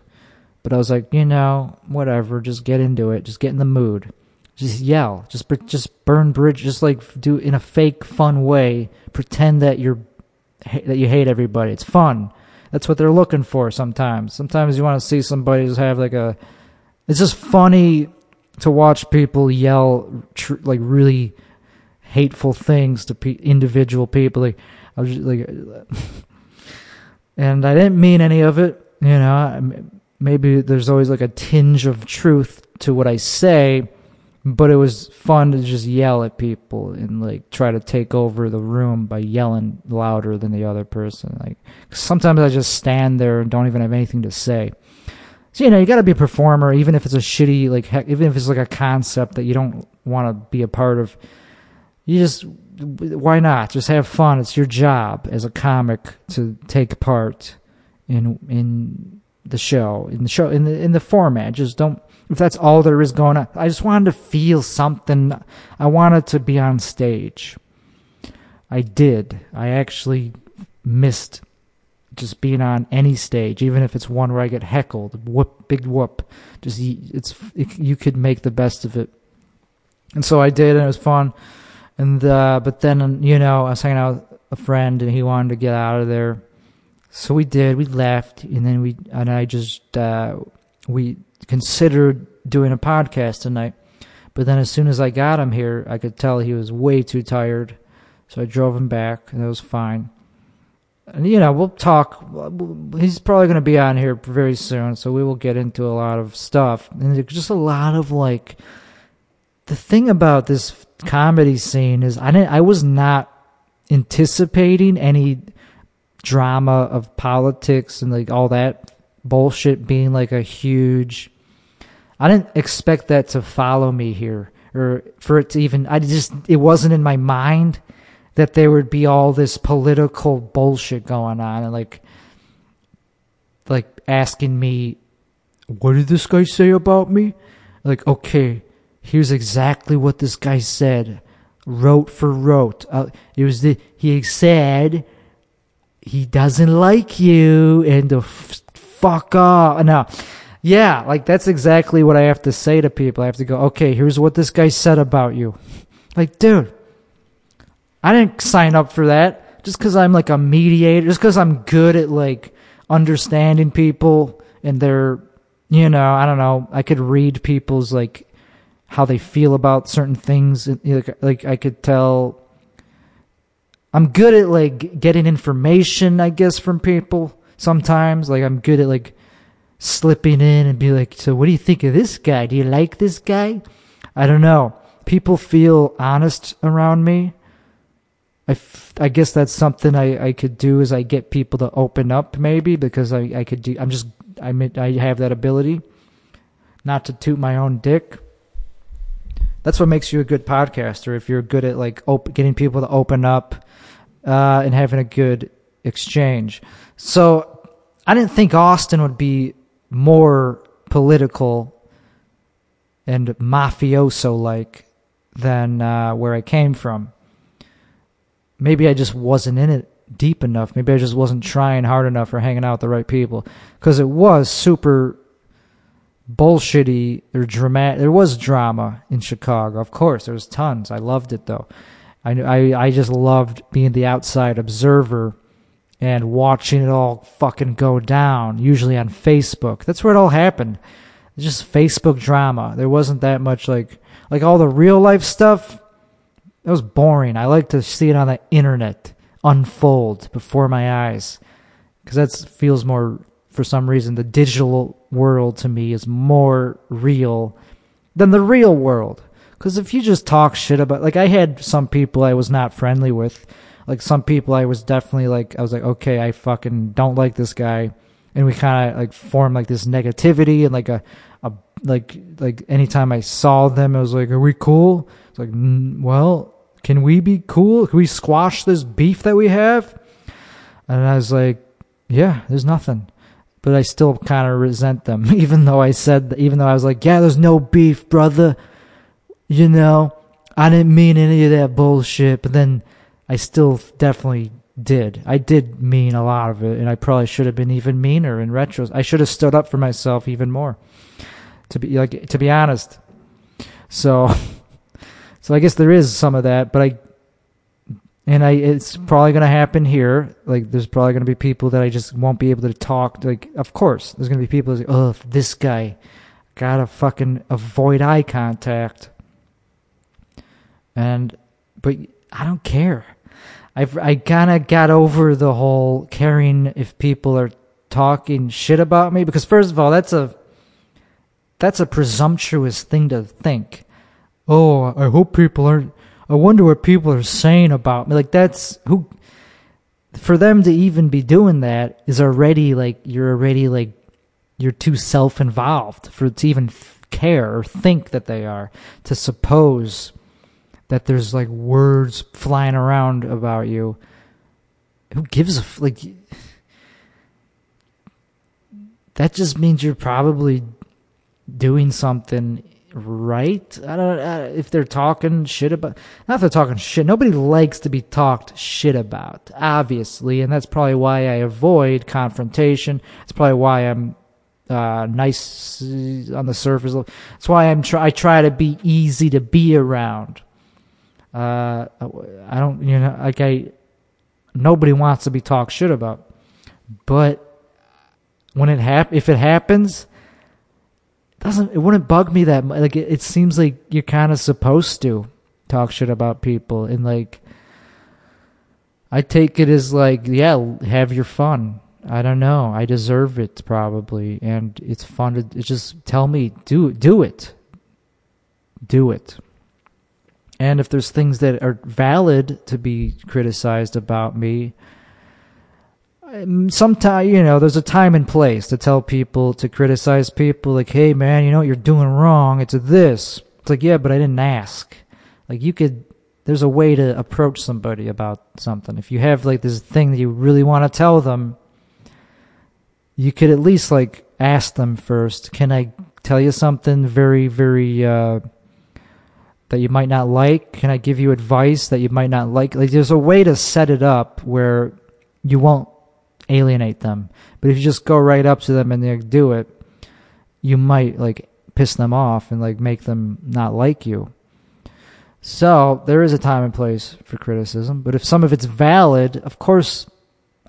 but I was like, you know, whatever, just get into it, just get in the mood, just yell, just just burn bridge, just like do in a fake fun way, pretend that you're that you hate everybody. It's fun. That's what they're looking for sometimes. Sometimes you want to see somebody just have like a. It's just funny to watch people yell tr- like really hateful things to pe- individual people. Like I was like, and I didn't mean any of it. You know, maybe there's always like a tinge of truth to what I say, but it was fun to just yell at people and like try to take over the room by yelling louder than the other person like sometimes i just stand there and don't even have anything to say so you know you got to be a performer even if it's a shitty like heck, even if it's like a concept that you don't want to be a part of you just why not just have fun it's your job as a comic to take part in in the show in the show in the in the format just don't if that's all there is going on. I just wanted to feel something. I wanted to be on stage. I did. I actually missed just being on any stage, even if it's one where I get heckled. Whoop, big whoop. Just it's it, you could make the best of it. And so I did, and it was fun. And uh, but then you know I was hanging out with a friend, and he wanted to get out of there. So we did. We left, and then we and I just uh, we considered doing a podcast tonight. But then as soon as I got him here, I could tell he was way too tired. So I drove him back, and it was fine. And, you know, we'll talk. He's probably going to be on here very soon, so we will get into a lot of stuff. And there's just a lot of, like, the thing about this comedy scene is I didn't, I was not anticipating any drama of politics and, like, all that bullshit being, like, a huge I didn't expect that to follow me here or for it to even I just it wasn't in my mind that there would be all this political bullshit going on and like like asking me what did this guy say about me? like, okay, here's exactly what this guy said, wrote for wrote. Uh, it was the he said he doesn't like you and the f- fuck off. No, yeah, like that's exactly what I have to say to people. I have to go, okay, here's what this guy said about you. Like, dude, I didn't sign up for that just because I'm like a mediator, just because I'm good at like understanding people and their, you know, I don't know, I could read people's like how they feel about certain things. Like, like I could tell. I'm good at like getting information, I guess, from people sometimes. Like I'm good at like slipping in and be like, so what do you think of this guy? Do you like this guy? I don't know. People feel honest around me. I, f- I guess that's something I, I could do is I get people to open up maybe because I, I could do I'm just I I have that ability not to toot my own dick that's what makes you a good podcaster if you're good at like op- getting people to open up uh, and having a good exchange. So I didn't think Austin would be more political and mafioso like than uh, where I came from. Maybe I just wasn't in it deep enough. Maybe I just wasn't trying hard enough or hanging out with the right people because it was super bullshitty or dramatic. There was drama in Chicago, of course. There was tons. I loved it though. I I I just loved being the outside observer and watching it all fucking go down. Usually on Facebook. That's where it all happened. Just Facebook drama. There wasn't that much like like all the real life stuff. That was boring. I like to see it on the internet unfold before my eyes because that feels more for some reason the digital world to me is more real than the real world. Because if you just talk shit about, like, I had some people I was not friendly with. Like, some people I was definitely like, I was like, okay, I fucking don't like this guy. And we kind of like formed like this negativity and like a, a, like, like anytime I saw them, I was like, are we cool? It's like, well, can we be cool? Can we squash this beef that we have? And I was like, yeah, there's nothing but I still kind of resent them, even though I said, even though I was like, yeah, there's no beef, brother. You know, I didn't mean any of that bullshit, but then I still definitely did. I did mean a lot of it, and I probably should have been even meaner in retro. I should have stood up for myself even more. To be like, to be honest. So, so I guess there is some of that, but I and I it's probably going to happen here. Like there's probably going to be people that I just won't be able to talk. Like of course there's going to be people that say, "Oh, this guy gotta fucking avoid eye contact." And but I don't care. I've I kind of got over the whole caring if people are talking shit about me because first of all that's a that's a presumptuous thing to think. Oh, I hope people aren't I wonder what people are saying about me. Like that's who for them to even be doing that is already like you're already like you're too self-involved for to even care or think that they are to suppose that there's like words flying around about you who gives a like that just means you're probably doing something right. I don't uh, if they're talking shit about. Not if they're talking shit. Nobody likes to be talked shit about, obviously, and that's probably why I avoid confrontation. It's probably why I'm uh, nice on the surface. That's why I'm try. I try to be easy to be around. Uh, I don't, you know, like I. Nobody wants to be talked shit about, but when it hap- if it happens doesn't it wouldn't bug me that much. Like it, it seems like you're kind of supposed to talk shit about people, and like I take it as like yeah, have your fun. I don't know. I deserve it probably, and it's fun to just tell me do do it, do it. And if there's things that are valid to be criticized about me, sometimes you know there's a time and place to tell people to criticize people like hey man you know what? You're doing wrong. It's this. It's like yeah but i didn't ask. Like you could there's a way to approach somebody about something. If you have like this thing that you really want to tell them you could at least like ask them first can i tell you something very, very uh, that you might not like? Can I give you advice that you might not like? Like, there's a way to set it up where you won't alienate them. But if you just go right up to them and they do it, you might like piss them off and like make them not like you. So there is a time and place for criticism, but if some of it's valid, of course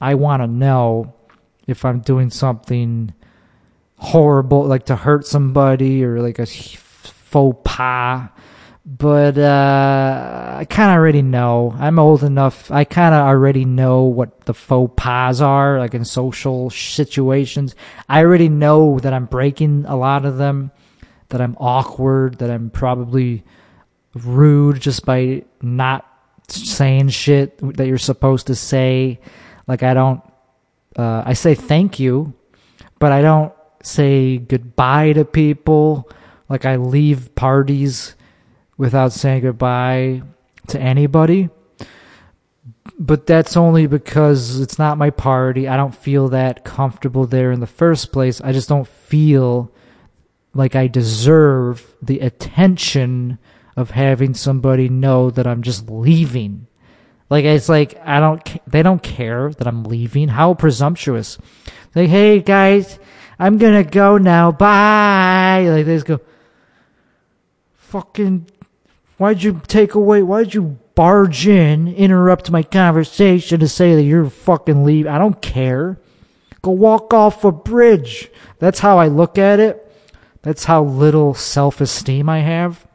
I want to know if I'm doing something horrible, like to hurt somebody or like a faux pas. But uh, I kind of already know. I'm old enough. I kind of already know what the faux pas are, like in social situations. I already know that I'm breaking a lot of them, that I'm awkward, that I'm probably rude just by not saying shit that you're supposed to say. Like I don't, uh, I say thank you, but I don't say goodbye to people. Like I leave parties without saying goodbye to anybody. But that's only because it's not my party. I don't feel that comfortable there in the first place. I just don't feel like I deserve the attention of having somebody know that I'm just leaving. Like it's like I don't they don't care that I'm leaving. How presumptuous. Like, "Hey guys, I'm going to go now. Bye." Like they just go fucking Why'd you take away? Why'd you barge in, interrupt my conversation to say that you're fucking leave? I don't care. Go walk off a bridge. That's how I look at it. That's how little self esteem I have.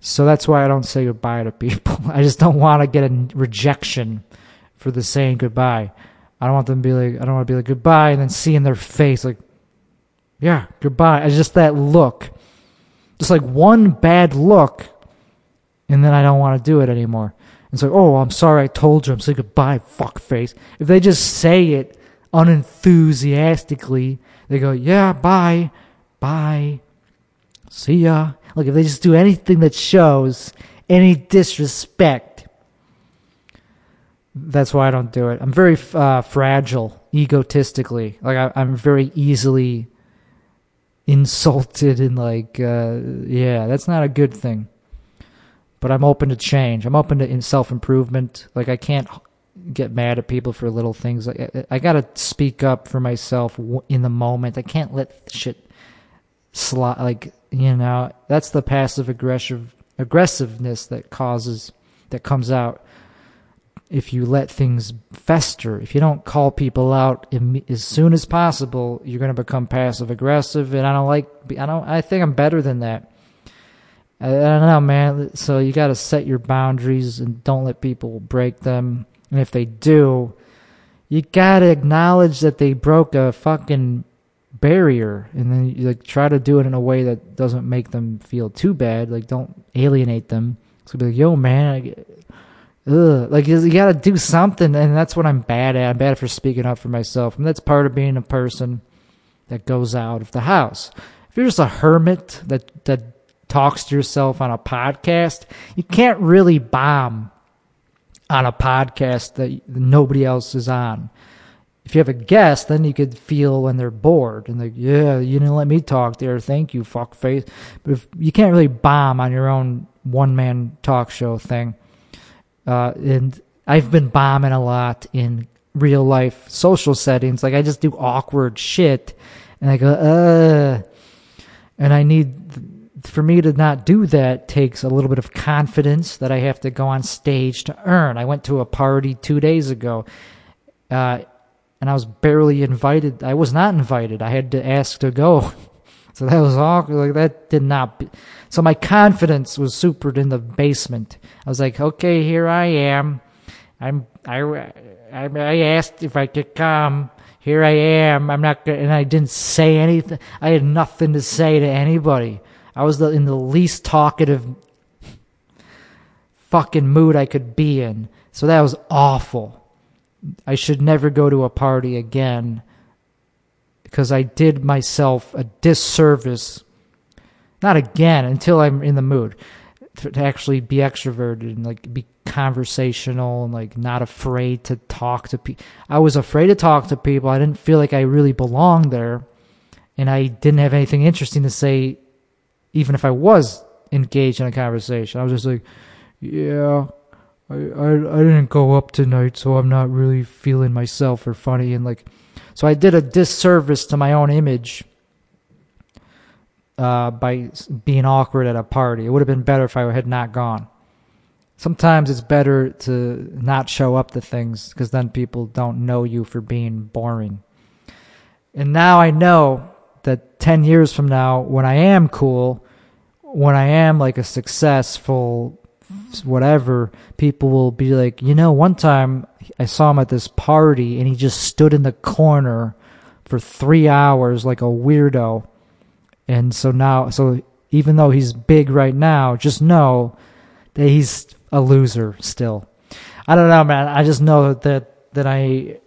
So that's why I don't say goodbye to people. I just don't want to get a rejection for the saying goodbye. I don't want them to be like, I don't want to be like goodbye and then see in their face like, yeah, goodbye. It's just that look. Just like one bad look and then I don't want to do it anymore. It's like, oh, I'm sorry I told you. I'm saying goodbye, fuckface. If they just say it unenthusiastically, they go, yeah, bye, bye, see ya. Like if they just do anything that shows any disrespect, that's why I don't do it. I'm very uh, fragile, egotistically. Like I, am very easily insulted and like, uh, yeah, that's not a good thing but I'm open to change. I'm open to self improvement. Like I can't get mad at people for little things. I, I got to speak up for myself in the moment. I can't let shit slide. Like you know, that's the passive aggressive aggressiveness that causes that comes out if you let things fester. If you don't call people out as soon as possible, you're going to become passive aggressive. And I don't like. I don't. I think I'm better than that. I, don't know, man. So you got to set your boundaries and don't let people break them. And if they do, you got to acknowledge that they broke a fucking barrier and then you like try to do it in a way that doesn't make them feel too bad. Like don't alienate them. So be like, yo, man, I, ugh. Like you got to do something, and that's what I'm bad at. I'm bad for speaking up for myself, and that's part of being a person that goes out of the house. If you're just a hermit that that talks to yourself on a podcast, you can't really bomb on a podcast that nobody else is on. If you have a guest, then you could feel when they're bored and like, yeah, you didn't let me talk there. Thank you, fuck face. But if you can't really bomb on your own one man talk show thing. Uh, and I've been bombing a lot in real life social settings. Like I just do awkward shit and I go, uh, and I need for me to not do that takes a little bit of confidence that I have to go on stage to earn. I went to a party two days ago, uh, and I was barely invited. I was not invited. I had to ask to go. So that was awkward. Like that did not. Be, so my confidence was supered in the basement. I was like, okay, here I am. I'm. I. I, I asked if I could come. Here I am. I'm not. And I didn't say anything. I had nothing to say to anybody. I was the, in the least talkative fucking mood I could be in. So that was awful. I should never go to a party again because I did myself a disservice. Not again until I'm in the mood to, to actually be extroverted and like be conversational and like not afraid to talk to people. I was afraid to talk to people. I didn't feel like I really belonged there and I didn't have anything interesting to say, even if I was engaged in a conversation. I was just like, yeah, I, I, I didn't go up tonight, so I'm not really feeling myself or funny. And like, so I did a disservice to my own image uh, by being awkward at a party. It would have been better if I had not gone. Sometimes it's better to not show up to things because then people don't know you for being boring. And now I know that 10 years from now, when I am cool, when I am like a successful whatever, people will be like, you know, one time I saw him at this party and he just stood in the corner for three hours like a weirdo. And so now, so even though he's big right now, just know that he's a loser still. I don't know, man. I just know that that I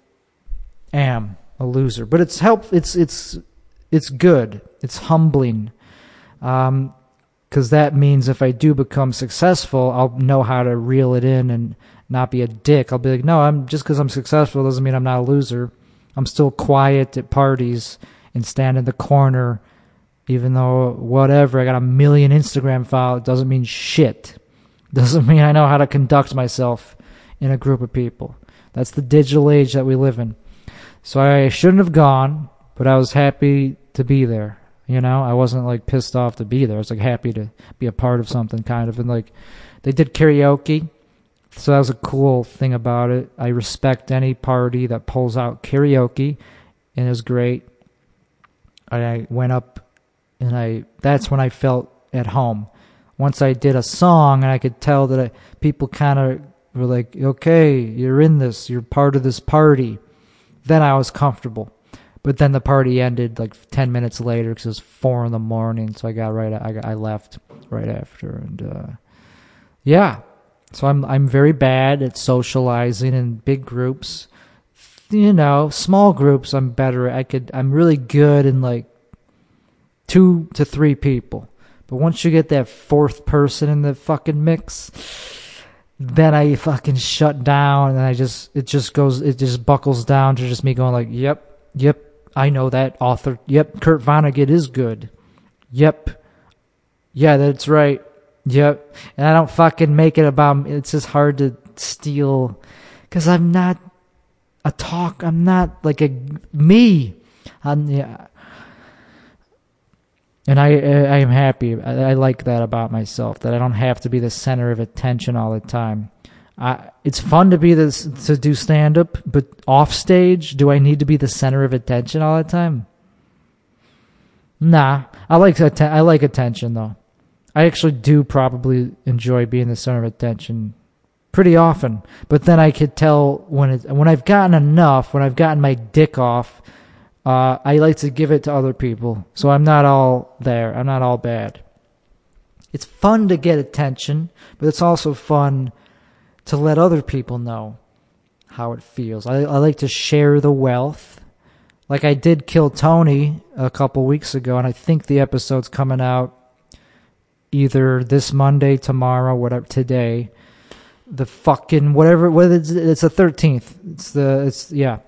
am a loser, but it's help. It's it's it's good. It's humbling. Um, because that means if I do become successful, I'll know how to reel it in and not be a dick. I'll be like, no, I'm just because I'm successful doesn't mean I'm not a loser. I'm still quiet at parties and stand in the corner, even though whatever I got a million Instagram followers doesn't mean shit. Doesn't mean I know how to conduct myself in a group of people. That's the digital age that we live in. So I shouldn't have gone, but I was happy to be there. You know, I wasn't like pissed off to be there. I was like happy to be a part of something kind of. And like they did karaoke. So that was a cool thing about it. I respect any party that pulls out karaoke and it was great. I went up and I that's when I felt at home. Once I did a song and I could tell that I, people kind of were like, "Okay, you're in this. You're part of this party." Then I was comfortable. But then the party ended like ten minutes later because it was four in the morning. So I got right. I I left right after, and uh, yeah. So I'm I'm very bad at socializing in big groups. You know, small groups I'm better. I could. I'm really good in like two to three people. But once you get that fourth person in the fucking mix, then I fucking shut down and I just it just goes it just buckles down to just me going like, Yep, yep, I know that author. Yep, Kurt Vonnegut is good. Yep. Yeah, that's right. Yep. And I don't fucking make it about me. it's just hard to steal cuz I'm not a talk. I'm not like a me. I'm yeah. And I I am happy. I, I like that about myself that I don't have to be the center of attention all the time. I, it's fun to be this to do stand up, but off stage, do I need to be the center of attention all the time? Nah, I like atten- I like attention though. I actually do probably enjoy being the center of attention pretty often. But then I could tell when it when I've gotten enough, when I've gotten my dick off, uh, I like to give it to other people. So I'm not all there. I'm not all bad. It's fun to get attention, but it's also fun to let other people know how it feels. I, I like to share the wealth. Like I did kill Tony a couple weeks ago, and I think the episode's coming out either this Monday, tomorrow, whatever, today. The fucking whatever, it's, it's the thirteenth. It's the it's yeah.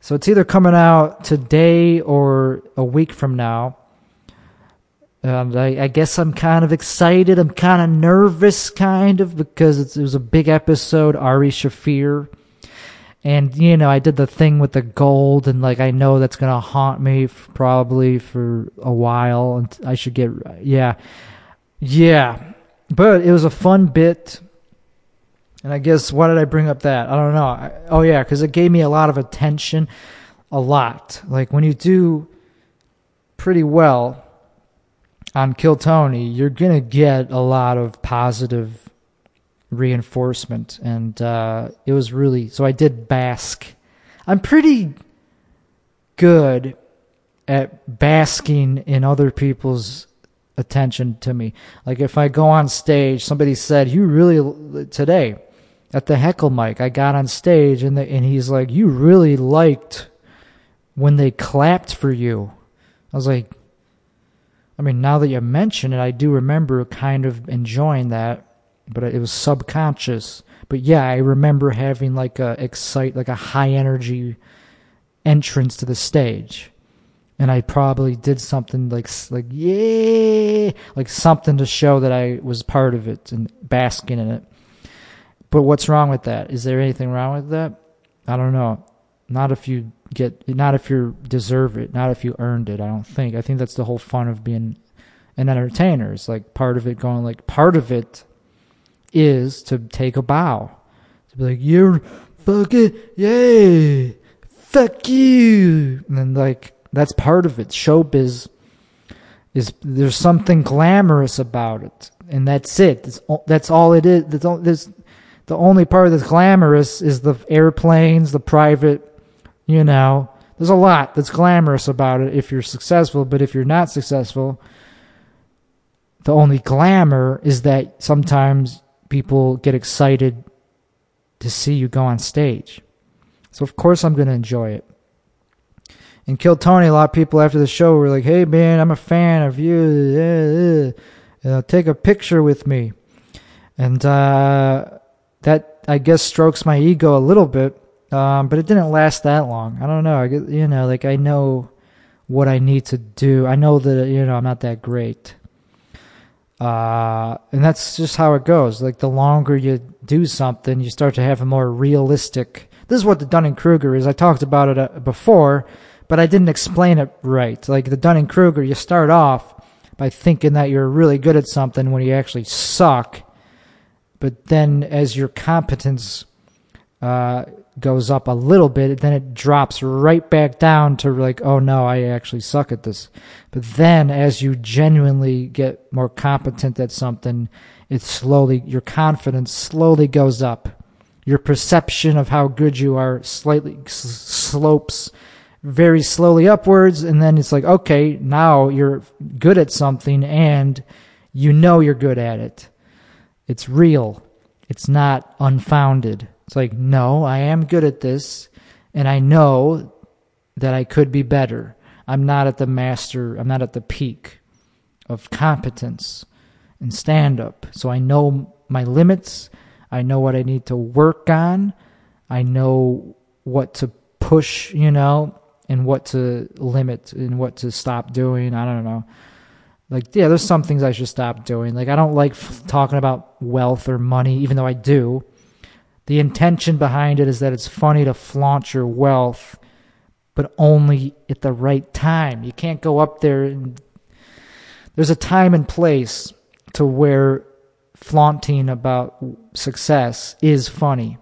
So it's either coming out today or a week from now. And I, I, guess I'm kind of excited. I'm kind of nervous, kind of, because it was a big episode. Ari Shaffir. And, you know, I did the thing with the gold, and, like, I know that's going to haunt me f- probably for a while. And I should get, yeah. Yeah. But it was a fun bit. And I guess, why did I bring up that? I don't know. I, oh, yeah, because it gave me a lot of attention. A lot. Like, when you do pretty well on Kill Tony, you're gonna get a lot of positive reinforcement, and uh, it was really so. I did bask. I'm pretty good at basking in other people's attention to me. Like if I go on stage, somebody said, "You really today." At the heckle mic, I got on stage and the, and he's like, "You really liked when they clapped for you." I was like, I mean, now that you mention it, I do remember kind of enjoying that, but it was subconscious. But yeah, I remember having like a excite, like a high energy entrance to the stage, and I probably did something like like yeah, like something to show that I was part of it and basking in it. But what's wrong with that? Is there anything wrong with that? I don't know. Not if you get not if you deserve it, not if you earned it. I don't think. I think that's the whole fun of being an entertainer. It's like part of it going like part of it is to take a bow. To be like, you're fucking yay. Fuck you. And then like that's part of it. Showbiz is there's something glamorous about it, and that's it. That's, that's all it is. There's, the only part that's glamorous is the airplanes, the private, you know. There's a lot that's glamorous about it if you're successful, but if you're not successful, the only glamour is that sometimes people get excited to see you go on stage. So of course I'm going to enjoy it. And Kill Tony, a lot of people after the show were like, "Hey man, I'm a fan of you. Uh, take a picture with me." And uh, that I guess strokes my ego a little bit, um, but it didn't last that long. I don't know. I get, you know, like I know what I need to do. I know that you know I'm not that great. Uh, and that's just how it goes. Like the longer you do something, you start to have a more realistic. This is what the Dunning Kruger is. I talked about it uh, before but I didn't explain it right. Like the Dunning Kruger, you start off by thinking that you're really good at something when you actually suck. But then as your competence uh, goes up a little bit, then it drops right back down to like, oh no, I actually suck at this. But then as you genuinely get more competent at something, it slowly, your confidence slowly goes up. Your perception of how good you are slightly slopes very slowly upwards and then it's like okay now you're good at something and you know you're good at it it's real it's not unfounded it's like no i am good at this and i know that i could be better i'm not at the master i'm not at the peak of competence and stand up so i know my limits i know what i need to work on i know what to push you know and what to limit and what to stop doing. I don't know. Like, yeah, there's some things I should stop doing. Like, I don't like f- talking about wealth or money, even though I do. The intention behind it is that it's funny to flaunt your wealth, but only at the right time. You can't go up there and there's a time and place to where flaunting about success is funny.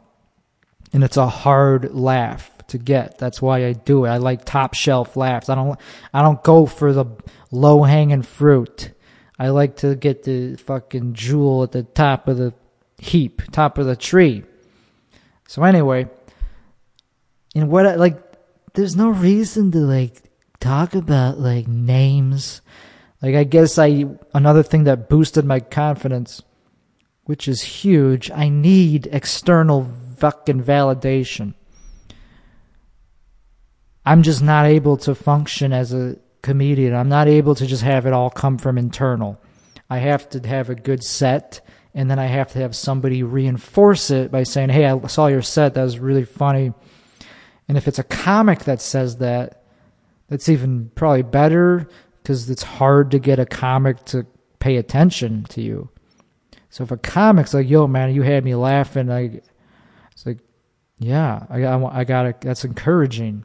And it's a hard laugh to get. That's why I do it. I like top shelf laughs. I don't I don't go for the low hanging fruit. I like to get the fucking jewel at the top of the heap, top of the tree. So anyway, in what like there's no reason to like talk about like names. Like I guess I another thing that boosted my confidence, which is huge. I need external fucking validation. I'm just not able to function as a comedian. I'm not able to just have it all come from internal. I have to have a good set, and then I have to have somebody reinforce it by saying, Hey, I saw your set. That was really funny. And if it's a comic that says that, that's even probably better because it's hard to get a comic to pay attention to you. So if a comic's like, "Yo, man, you had me laughing," I, it's like, yeah, I, I, I got it. That's encouraging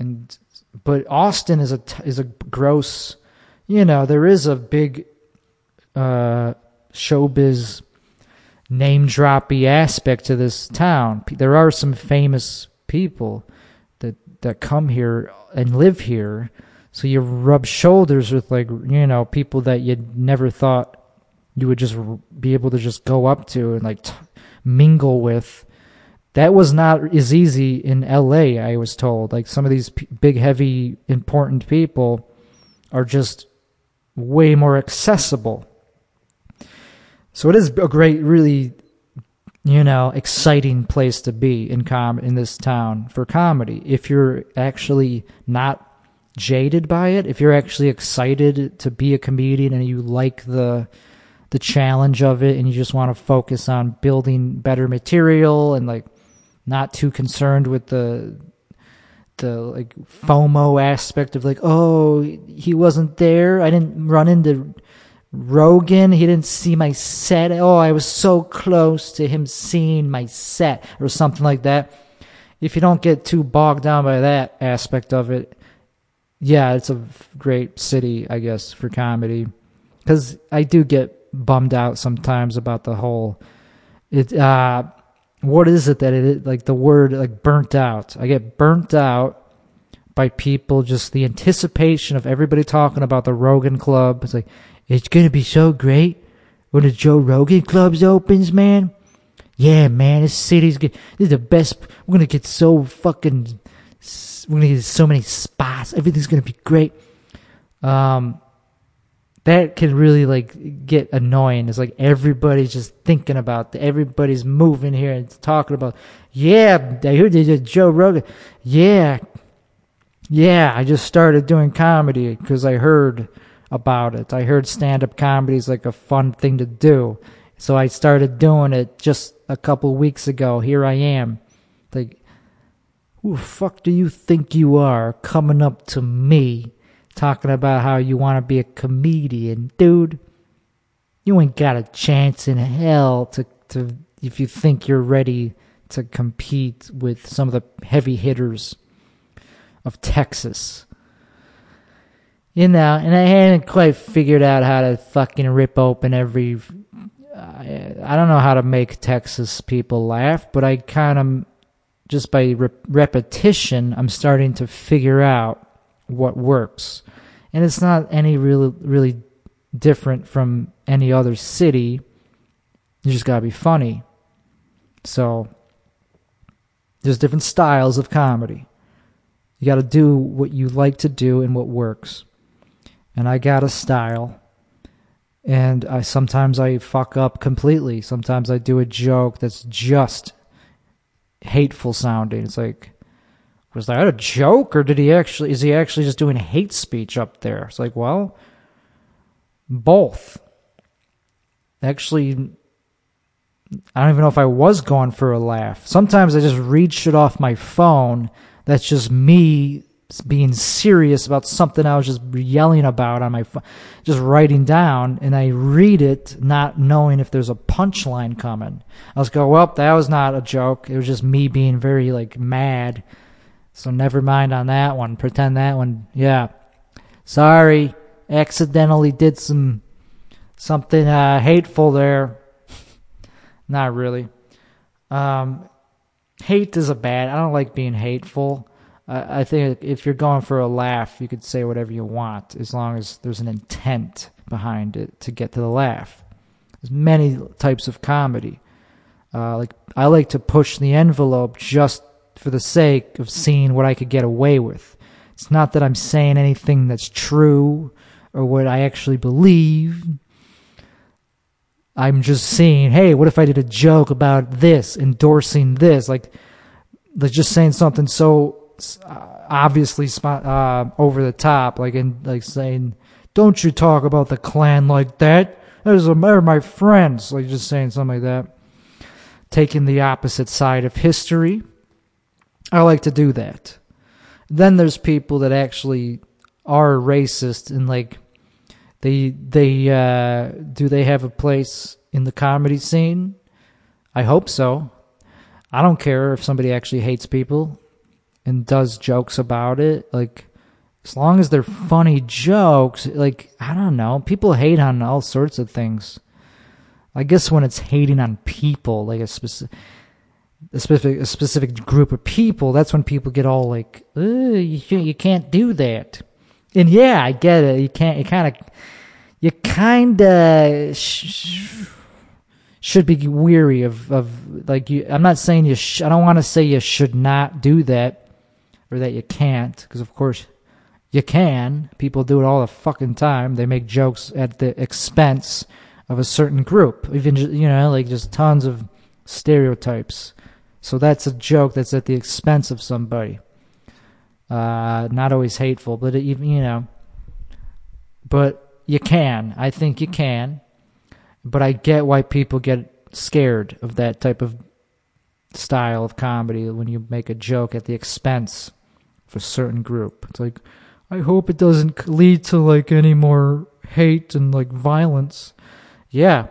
and but Austin is a is a gross, you know, there is a big uh, showbiz name droppy aspect to this town. There are some famous people that that come here and live here, so you rub shoulders with like you know people that you never thought you would just be able to just go up to and like t- mingle with that was not as easy in LA, I was told. Like some of these p- big, heavy, important people are just way more accessible. So it is a great, really, you know, exciting place to be in com in this town for comedy. If you're actually not jaded by it, if you're actually excited to be a comedian and you like the the challenge of it and you just want to focus on building better material and like not too concerned with the the like FOMO aspect of like, oh, he wasn't there. I didn't run into Rogan. He didn't see my set. Oh, I was so close to him seeing my set or something like that. If you don't get too bogged down by that aspect of it, yeah, it's a great city, I guess, for comedy. Because I do get bummed out sometimes about the whole. It uh, what is it that it like the word like burnt out? I get burnt out by people just the anticipation of everybody talking about the Rogan Club. It's like it's gonna be so great when the Joe Rogan Clubs opens, man. Yeah, man, this city's good. This is the best. We're gonna get so fucking. We're gonna get so many spots. Everything's gonna be great. Um, that can really like get annoying. It's like everybody's just thinking about the, everybody's moving here and talking about, yeah, I heard they did Joe Rogan. Yeah, yeah, I just started doing comedy because I heard about it. I heard stand up comedy is like a fun thing to do. So I started doing it just a couple weeks ago. Here I am. Like, who the fuck do you think you are coming up to me talking about how you want to be a comedian, dude. You ain't got a chance in hell to, to if you think you're ready to compete with some of the heavy hitters of Texas. You know, and I hadn't quite figured out how to fucking rip open every. Uh, I don't know how to make Texas people laugh, but I kind of, just by re- repetition, I'm starting to figure out what works and it's not any really really different from any other city. You just gotta be funny. So there's different styles of comedy. You gotta do what you like to do and what works. And I got a style. And I sometimes I fuck up completely. Sometimes I do a joke that's just hateful sounding. It's like was that a joke or did he actually is he actually just doing hate speech up there it's like well both actually i don't even know if i was going for a laugh sometimes i just read shit off my phone that's just me being serious about something i was just yelling about on my phone just writing down and i read it not knowing if there's a punchline coming i was go well that was not a joke it was just me being very like mad so never mind on that one. Pretend that one, yeah. Sorry, accidentally did some something uh, hateful there. Not really. Um, hate is a bad. I don't like being hateful. I think if you're going for a laugh, you could say whatever you want as long as there's an intent behind it to get to the laugh. There's many types of comedy. Uh, like I like to push the envelope just for the sake of seeing what I could get away with. It's not that I'm saying anything that's true or what I actually believe. I'm just saying, hey, what if I did a joke about this, endorsing this? Like, like just saying something so uh, obviously uh, over the top, like in like saying, "Don't you talk about the Klan like that? Those are my friends." Like just saying something like that, taking the opposite side of history. I like to do that. Then there's people that actually are racist and like they they uh, do they have a place in the comedy scene? I hope so. I don't care if somebody actually hates people and does jokes about it. Like as long as they're funny jokes, like I don't know, people hate on all sorts of things. I guess when it's hating on people, like a specific a specific a specific group of people, that's when people get all like, you you can't do that. And yeah, I get it. You can't. You kind of, you kind of sh- should be weary of of like you. I'm not saying you. Sh- I don't want to say you should not do that or that you can't, because of course you can. People do it all the fucking time. They make jokes at the expense of a certain group, even you know, like just tons of stereotypes. So that's a joke that's at the expense of somebody. Uh, not always hateful, but it, you know. But you can. I think you can. But I get why people get scared of that type of style of comedy when you make a joke at the expense of a certain group. It's like, I hope it doesn't lead to like any more hate and like violence. Yeah,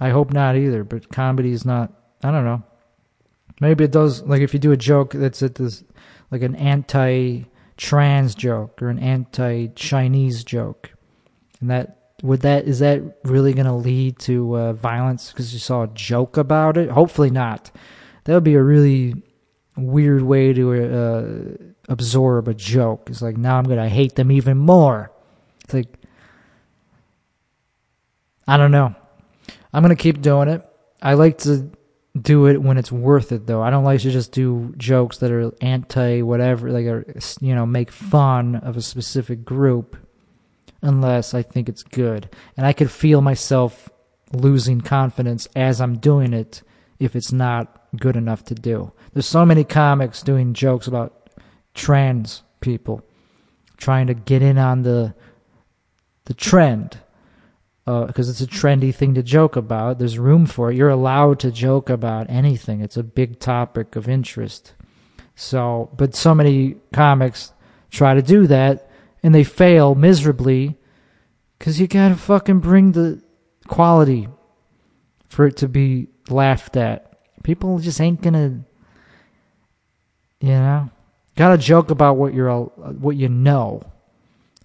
I hope not either. But comedy is not. I don't know. Maybe it does. Like if you do a joke that's at this, like an anti-trans joke or an anti-Chinese joke, and that would that is that really going to lead to uh, violence because you saw a joke about it? Hopefully not. That would be a really weird way to uh, absorb a joke. It's like now I'm to hate them even more. It's like I don't know. I'm to keep doing it. I like to do it when it's worth it though. I don't like to just do jokes that are anti whatever like are you know make fun of a specific group unless I think it's good. And I could feel myself losing confidence as I'm doing it if it's not good enough to do. There's so many comics doing jokes about trans people trying to get in on the the trend because uh, it's a trendy thing to joke about. There's room for it. You're allowed to joke about anything. It's a big topic of interest. So, but so many comics try to do that and they fail miserably because you gotta fucking bring the quality for it to be laughed at. People just ain't gonna, you know, gotta joke about what you're, what you know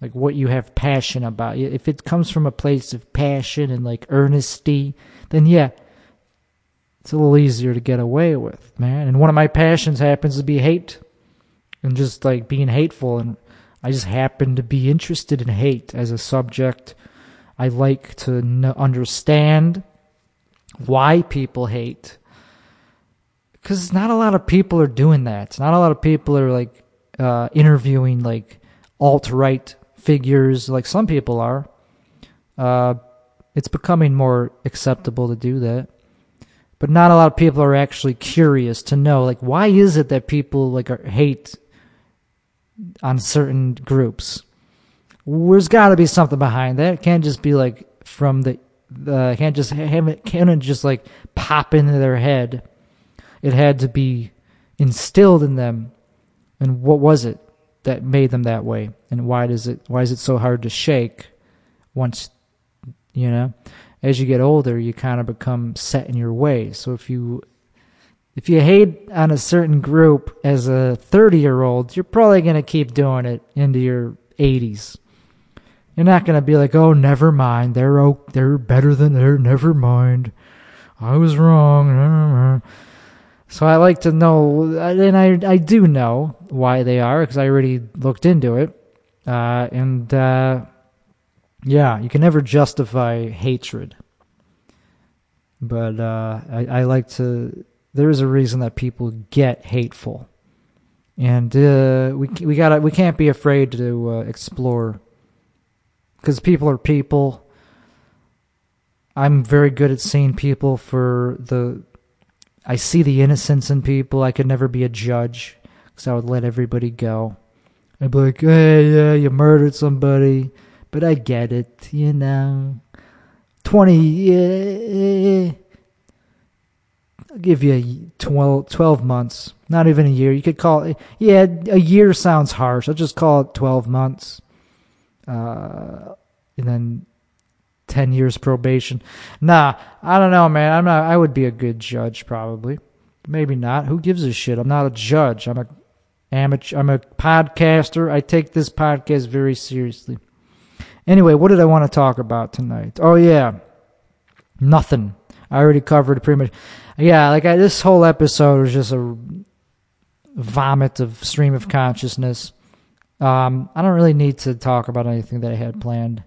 like what you have passion about. If it comes from a place of passion and like earnesty, then yeah, it's a little easier to get away with, man. And one of my passions happens to be hate and just like being hateful. And I just happen to be interested in hate as a subject. I like to understand why people hate. Because not a lot of people are doing that. Not a lot of people are like uh, interviewing like alt right figures like some people are. Uh, it's becoming more acceptable to do that. But not a lot of people are actually curious to know, like, why is it that people like are, hate on certain groups? There's got to be something behind that. It can't just be like from the, uh, can't just have it, can't just like pop into their head. It had to be instilled in them. And what was it? that made them that way? And why does it why is it so hard to shake once you know? As you get older you kind of become set in your ways so if you if you hate on a certain group as a 30 year old you're probably going to keep doing it into your 80s you're not going to be like oh never mind. They're they're better than they're never mind. I was wrong so I like to know, and I I do know why they are because I already looked into it, uh, and uh, yeah, you can never justify hatred, but uh, I, I like to. There is a reason that people get hateful, and uh, we we gotta we can't be afraid to uh, explore because people are people. I'm very good at seeing people for the I see the innocence in people. I could never be a judge because I would let everybody go. I'd be like, hey, yeah, you murdered somebody, but I get it, you know. 20, yeah, I'll give you 12, 12 months, not even a year. You could call it, yeah, a year sounds harsh. I'll just call it 12 months. Uh, and then 10 years probation. Nah, I don't know, man. I'm not I would be a good judge probably. Maybe not. Who gives a shit? I'm not a judge. I'm a amateur I'm a podcaster. I take this podcast very seriously. Anyway, what did I want to talk about tonight? Oh yeah. Nothing. I already covered pretty much. Yeah, like I, this whole episode was just a vomit of stream of consciousness. Um, I don't really need to talk about anything that I had planned.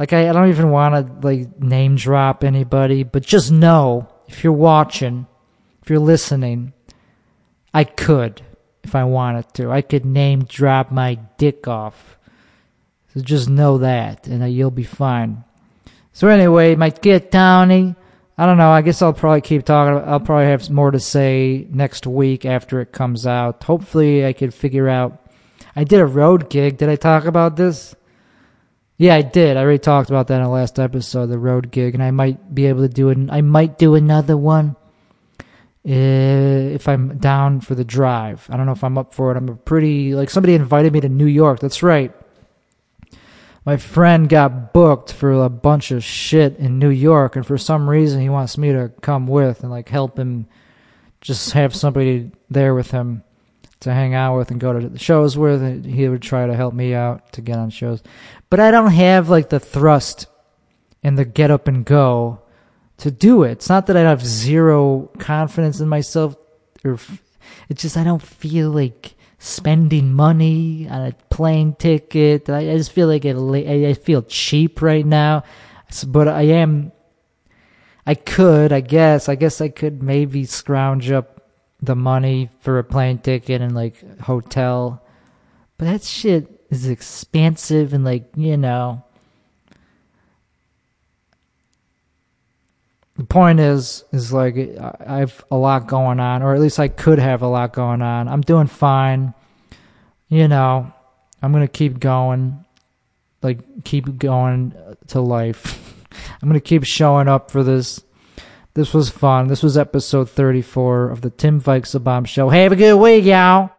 Like I, I don't even want to like name drop anybody, but just know if you're watching, if you're listening, I could if I wanted to. I could name drop my dick off. So just know that, and you'll be fine. So anyway, my kid Tony. I don't know. I guess I'll probably keep talking. I'll probably have more to say next week after it comes out. Hopefully, I could figure out. I did a road gig. Did I talk about this? Yeah, I did. I already talked about that in the last episode, the road gig, and I might be able to do it. I might do another one. if I'm down for the drive. I don't know if I'm up for it. I'm a pretty like somebody invited me to New York. That's right. My friend got booked for a bunch of shit in New York, and for some reason he wants me to come with and like help him, just have somebody there with him to hang out with and go to the shows with. He would try to help me out to get on shows, but I don't have like the thrust and the get up and go to do it. It's not that I have zero confidence in myself, or it's just I don't feel like spending money on a plane ticket. I, I just feel like it, I feel cheap right now. But I am. I could, I guess. I guess I could maybe scrounge up the money for a plane ticket and like hotel. But that shit is expansive and like you know the point is is like I have a lot going on, or at least I could have a lot going on. I'm doing fine. You know, I'm gonna keep going, like keep going to life. I'm gonna keep showing up for this. This was fun. This was episode 34 of the Tim Vikes Show. Have a good week, y'all.